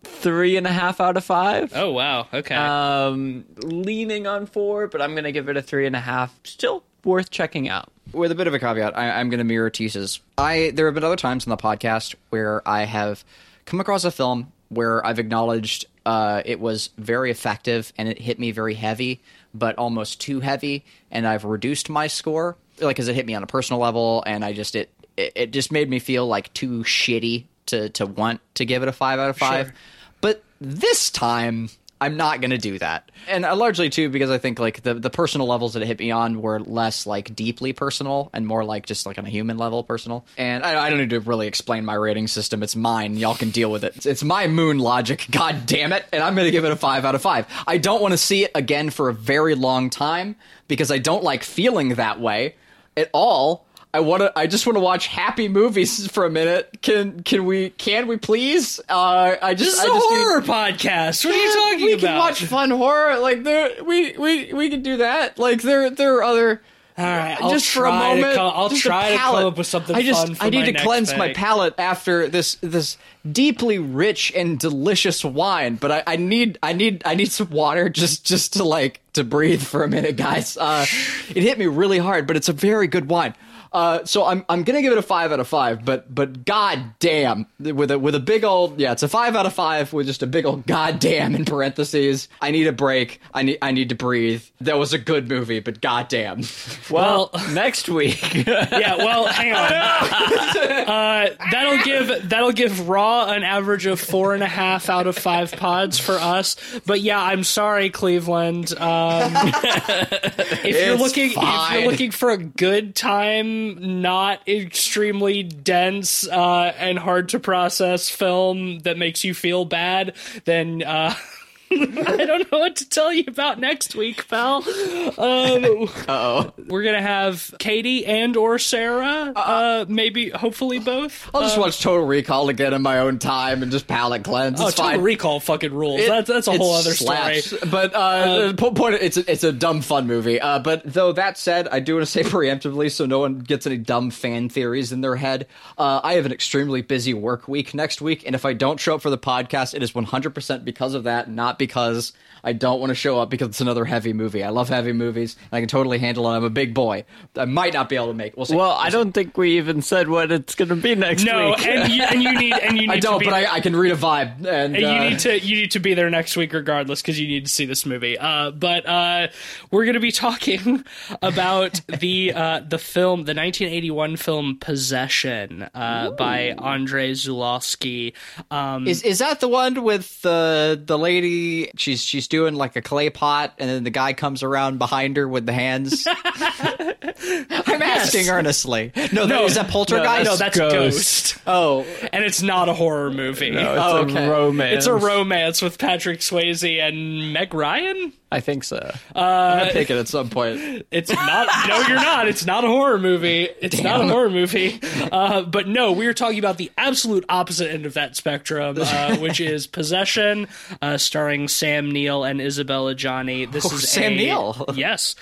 three and a half out of five. Oh wow, okay. Um, leaning on four, but I'm gonna give it a three and a half. Still worth checking out. with a bit of a caveat, I, I'm going to mirror Tease's. I there have been other times in the podcast where I have come across a film where I've acknowledged uh, it was very effective and it hit me very heavy, but almost too heavy, and I've reduced my score, like because it hit me on a personal level, and I just it it, it just made me feel like too shitty to to want to give it a five out of five. Sure. But this time, I'm not going to do that. And uh, largely, too, because I think like the, the personal levels that it hit me on were less like deeply personal and more like just like on a human level personal. And I, I don't need to really explain my rating system. It's mine. Y'all can deal with it. It's, it's my moon logic. God damn it. And I'm going to give it a five out of five. I don't want to see it again for a very long time because I don't like feeling that way at all. I want to. I just want to watch happy movies for a minute. Can can we? Can we please? Uh, I just. this is I a just need- horror podcast. What are you talking we about? We can watch fun horror. Like there, we we we can do that. Like there there are other. All right, I'll just for a moment, come- I'll try to come up with something I just I need to cleanse my palate after this this deeply rich and delicious wine. But I, I need I need I need some water just just to like to breathe for a minute, guys. Uh, it hit me really hard, but it's a very good wine. Uh, so I'm I'm gonna give it a five out of five, but but god damn with a with a big old yeah, it's a five out of five with just a big old goddamn in parentheses. I need a break. I need I need to breathe. That was a good movie, but goddamn. Well, next week. yeah, well, hang on. Uh, that'll give that'll give Raw an average of four and a half out of five pods for us. But yeah, I'm sorry, Cleveland. Um, if you're It's looking if you're looking for a good time, not extremely dense uh, and hard to process film that makes you feel bad, then. Uh, I don't know what to tell you about next week, pal. Um, oh. we're gonna have Katie and or Sarah. Uh, maybe, hopefully both. I'll just watch Total Recall again in my own time and just palate cleanse. Oh, it's Total. Recall fucking rules. It- that's that's a whole other slaps. story. But uh, po- point, it's a, it's a dumb fun movie. Uh, but though that said, I do want to say preemptively, so no one gets any dumb fan theories in their head. Uh, I have an extremely busy work week next week, and if I don't show up for the podcast, it is 100% because of that, not because I don't want to show up because it's another heavy movie. I love heavy movies. I can totally handle it. I'm a big boy. I might not be able to make. it. We'll see. Well, I don't think we even said what it's going to be next No, week. and you, and you need and you need I don't, be but I, I can read a vibe. And, And uh, you need to you need to be there next week regardless because you need to see this movie. Uh, but uh, we're going to be talking about the uh, the film, the 1981 film Possession uh, by Andre Zulawski. Um, Is is that the one with the the lady? She's she's doing like a clay pot, and then the guy comes around behind her with the hands. I'm asking earnestly. No, No, is that Poltergeist? no, that's Ghost. oh, and it's not a horror movie. No, it's Oh, a okay. romance. It's a romance with Patrick Swayze and Meg Ryan. I think so. I'm thinking at some point. It's not. no, you're not. It's not a horror movie. It's not a horror movie. Uh, but no, we are talking about the absolute opposite end of that spectrum, uh, which is Possession, uh, starring Sam Neill and Isabelle Adjani. This Oh, is Sam a- Neill. Yes.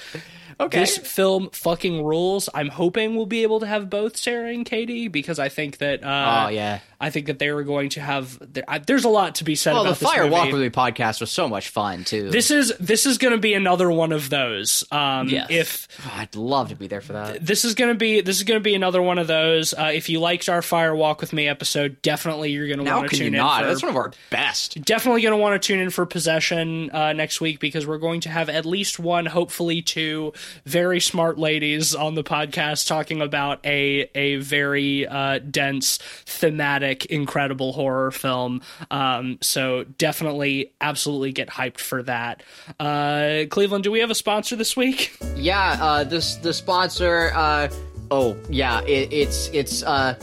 Okay. This film fucking rules. I'm hoping we'll be able to have both Sarah and Katie because I think that. Uh, Oh, yeah. I think that they were going to have. There's a lot to be said Well, about the this Fire. Walk with Me podcast was so much fun too. This is this is going to be another one of those. Um, Yes. If Oh, I'd love to be there for that. this is going to be this is going to be another one of those. Uh, if you liked our Fire Walk with Me episode, definitely you're going to want to tune in. not? for- That's one of our best. definitely going to want to tune in for Possession uh, next week because we're going to have at least one, hopefully two, very smart ladies on the podcast talking about a a very uh, dense, thematic, incredible horror film. Um, so definitely, absolutely get hyped for that. Uh, Cleveland, do we have a sponsor this week? Yeah, uh, this the sponsor. Uh, oh, yeah, it, it's it's uh,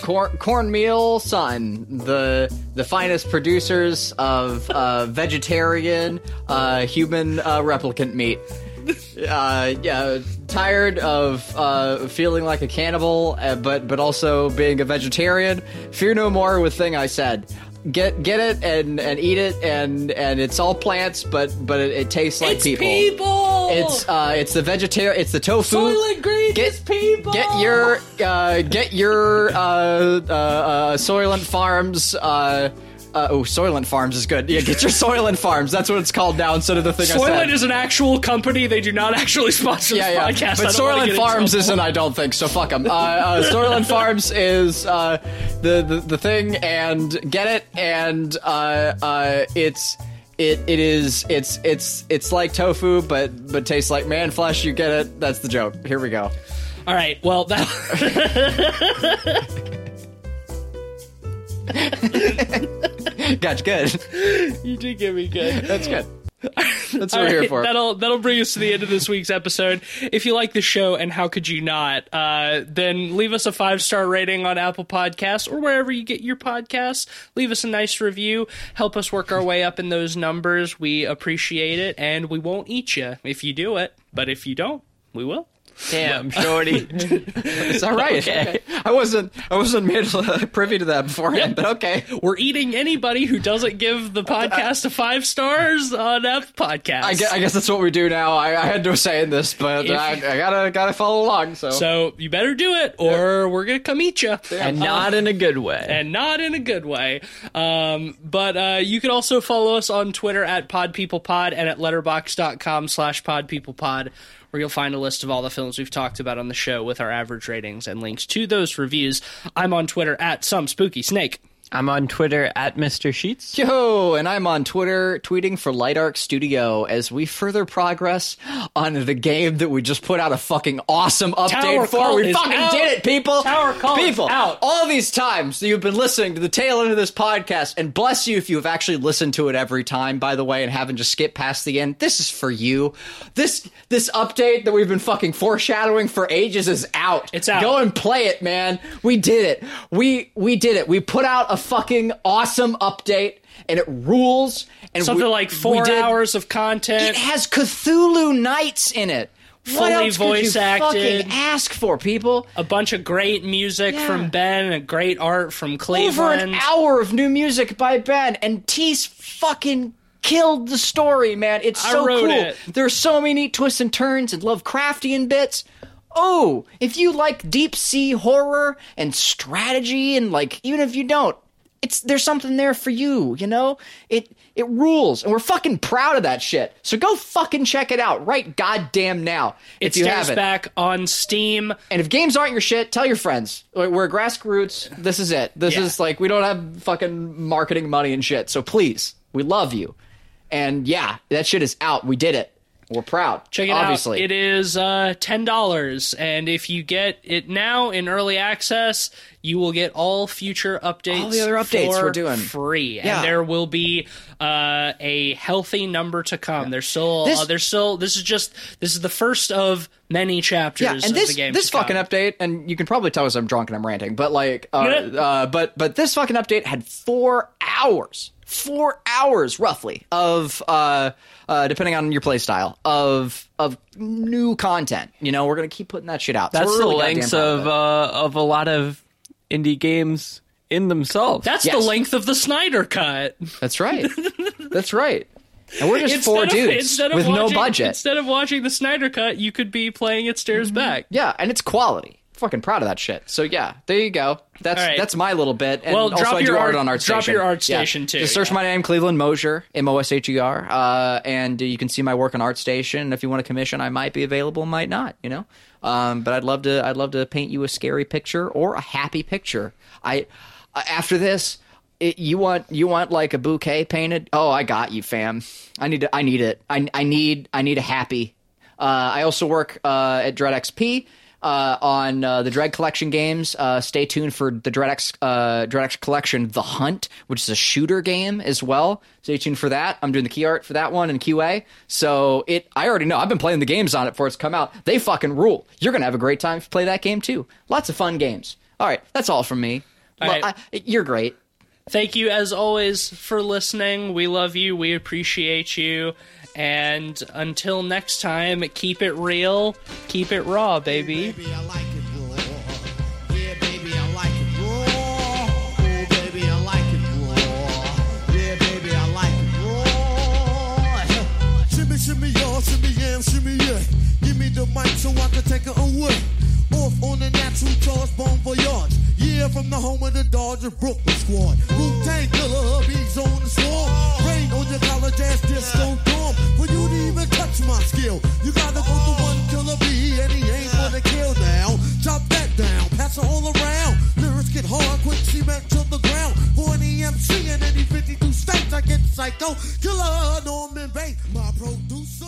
corn cornmeal sun, the the finest producers of uh, vegetarian uh, human uh, replicant meat. Uh, yeah, tired of uh, feeling like a cannibal, uh, but but also being a vegetarian. Fear no more with thing I said. Get get it and and eat it and and it's all plants, but but it, it tastes like people. It's uh, it's the vegetarian. It's the tofu. Soylent Green Get is people. Get your uh, get your uh, uh, uh, Soylent Farms. Uh, uh, oh, Soylent Farms is good. Yeah, get your Soylent Farms. That's what it's called now instead of the thing I said. Soylent is an actual company. They do not actually sponsor yeah, this yeah. podcast. But Soylent Farms isn't, I don't think. So fuck them. Uh, uh, Soylent Farms is uh, the, the the thing, and get it, and uh, uh, it's. It, it is it's it's it's like tofu but but tastes like man flesh you get it that's the joke here we go All right. Well, that gotcha good you did get me good. that's good that's what All we're here right, for That'll that'll bring us to the end of this week's episode. If you like the show, and how could you not, uh, then leave us a five star rating on Apple Podcasts or wherever you get your podcasts. Leave us a nice review. Help us work our way up in those numbers. We appreciate it, and we won't eat you if you do it. But if you don't, we will. Damn, shorty. It's all right. Okay. I wasn't. I wasn't made uh, privy to that beforehand, but okay. We're eating anybody who doesn't give the podcast a five stars on F podcast. I guess, I guess that's what we do now. I, I had no say in this, but If- I, I gotta gotta follow along. So, so you better do it, or we're gonna come eat you. and not in a good way. and not in a good way. Um, but uh, you can also follow us on Twitter at PodPeoplePod and at letterboxd.com slash PodPeoplePod, where you'll find a list of all the films we've talked about on the show with our average ratings and links to those reviews. I'm on Twitter at some spooky snake. I'm on Twitter at Mr. Sheets. Yo, and I'm on Twitter tweeting for Light Arc Studio as we further progress on the game that we just put out a fucking awesome update Tower for. We fucking out. did it, people. Tower Call people. out. All these times that you've been listening to the tail end of this podcast, and bless you if you have actually listened to it every time, by the way, and haven't just skipped past the end. This is for you. This this update that we've been fucking foreshadowing for ages is out. It's out. Go and play it, man. We did it. We we did it. We put out a fucking awesome update, and it rules. And Something we- like four did- hours of content. It has Cthulhu Knights in it. Fully what else could voice you acted. fucking ask for, people? a bunch of great music Yeah. from Ben and great art from Over an hour of new music by Ben, and Tease fucking killed the story, man. It's so cool. it. There's so many twists and turns and Lovecraftian bits. Oh, if you like deep sea horror and strategy, and like, even if you don't, it's there's something there for you, you know? It it rules, and we're fucking proud of that shit. So go fucking check it out right goddamn now It if you haven't. back on Steam. And if games aren't your shit, tell your friends. We're we're grassroots. This is it. This Yeah. is like we don't have fucking marketing money and shit. So please, we love you. And yeah, that shit is out. We did it. We're proud. Check it obviously. out. It is uh, ten dollars, and if you get it now in early access, you will get all future updates. All the other updates we're doing. free, Yeah. and there will be uh, a healthy number to come. There's still, This- uh, there's still. This is just this is the first of many chapters. yeah, and of this the game this to come. fucking update, and you can probably tell us I'm drunk and I'm ranting, but like, uh, uh, but but this fucking update had four hours, four hours roughly of uh, uh, depending on your play style of of new content. You know, we're gonna keep putting that shit out. That's we're the really goddamn lengths of uh, of a lot of indie games in themselves. That's Yes. the length of the Snyder cut. That's right. That's right. And we're just four of- dudes instead of with no budget. Instead of watching the Snyder cut, you could be playing It Stares Back. Yeah, and it's quality. Fucking proud of that shit. So yeah, there you go. That's right. that's my little bit. And Well, also drop I do your art art- on Art drop Station. your Art Yeah. Station, too, Just search yeah. my name, Cleveland Mosher, M O S H E R, uh, and you can see my work on Art Station. If you want to commission, I might be available, might not. You know, um, but I'd love to. I'd love to paint you a scary picture or a happy picture. I uh, after this. It, you want you want like a bouquet painted? Oh, I got you, fam. I need to, I need it. I, I need I need a happy uh, I also work uh, at Dread XP uh, on uh, the Dread Collection games. Uh, stay tuned for the Dread X, uh, Dread Collection, The Hunt, which is a shooter game as well. Stay tuned for that. I'm doing the key art for that one in QA. So it, I already know. I've been playing the games on it before it's come out. They fucking rule. You're gonna have a great time if you play that game too. Lots of fun games. All right, that's all from me. All Well, right. I- you're great. Thank you, as always, for listening. We love you. We appreciate you. And until next time, keep it real, keep it raw, baby. Shimmy, yeah. Give me the mic so I can take it away. Off on the natural charge, bon voyage. Yeah, from the home of the Dodger Brooklyn squad. Wu-Tang killer, hubby's on the swarm. Rain on your college ass disco dorm. For you to even touch my skill, you gotta go to one killer B, and he ain't gonna kill now. Chop that down, pass it all around. Lyrics get hard, quick cement to the ground. For any MC in any 52 states, I get psycho. Killer Norman Bates, my producer.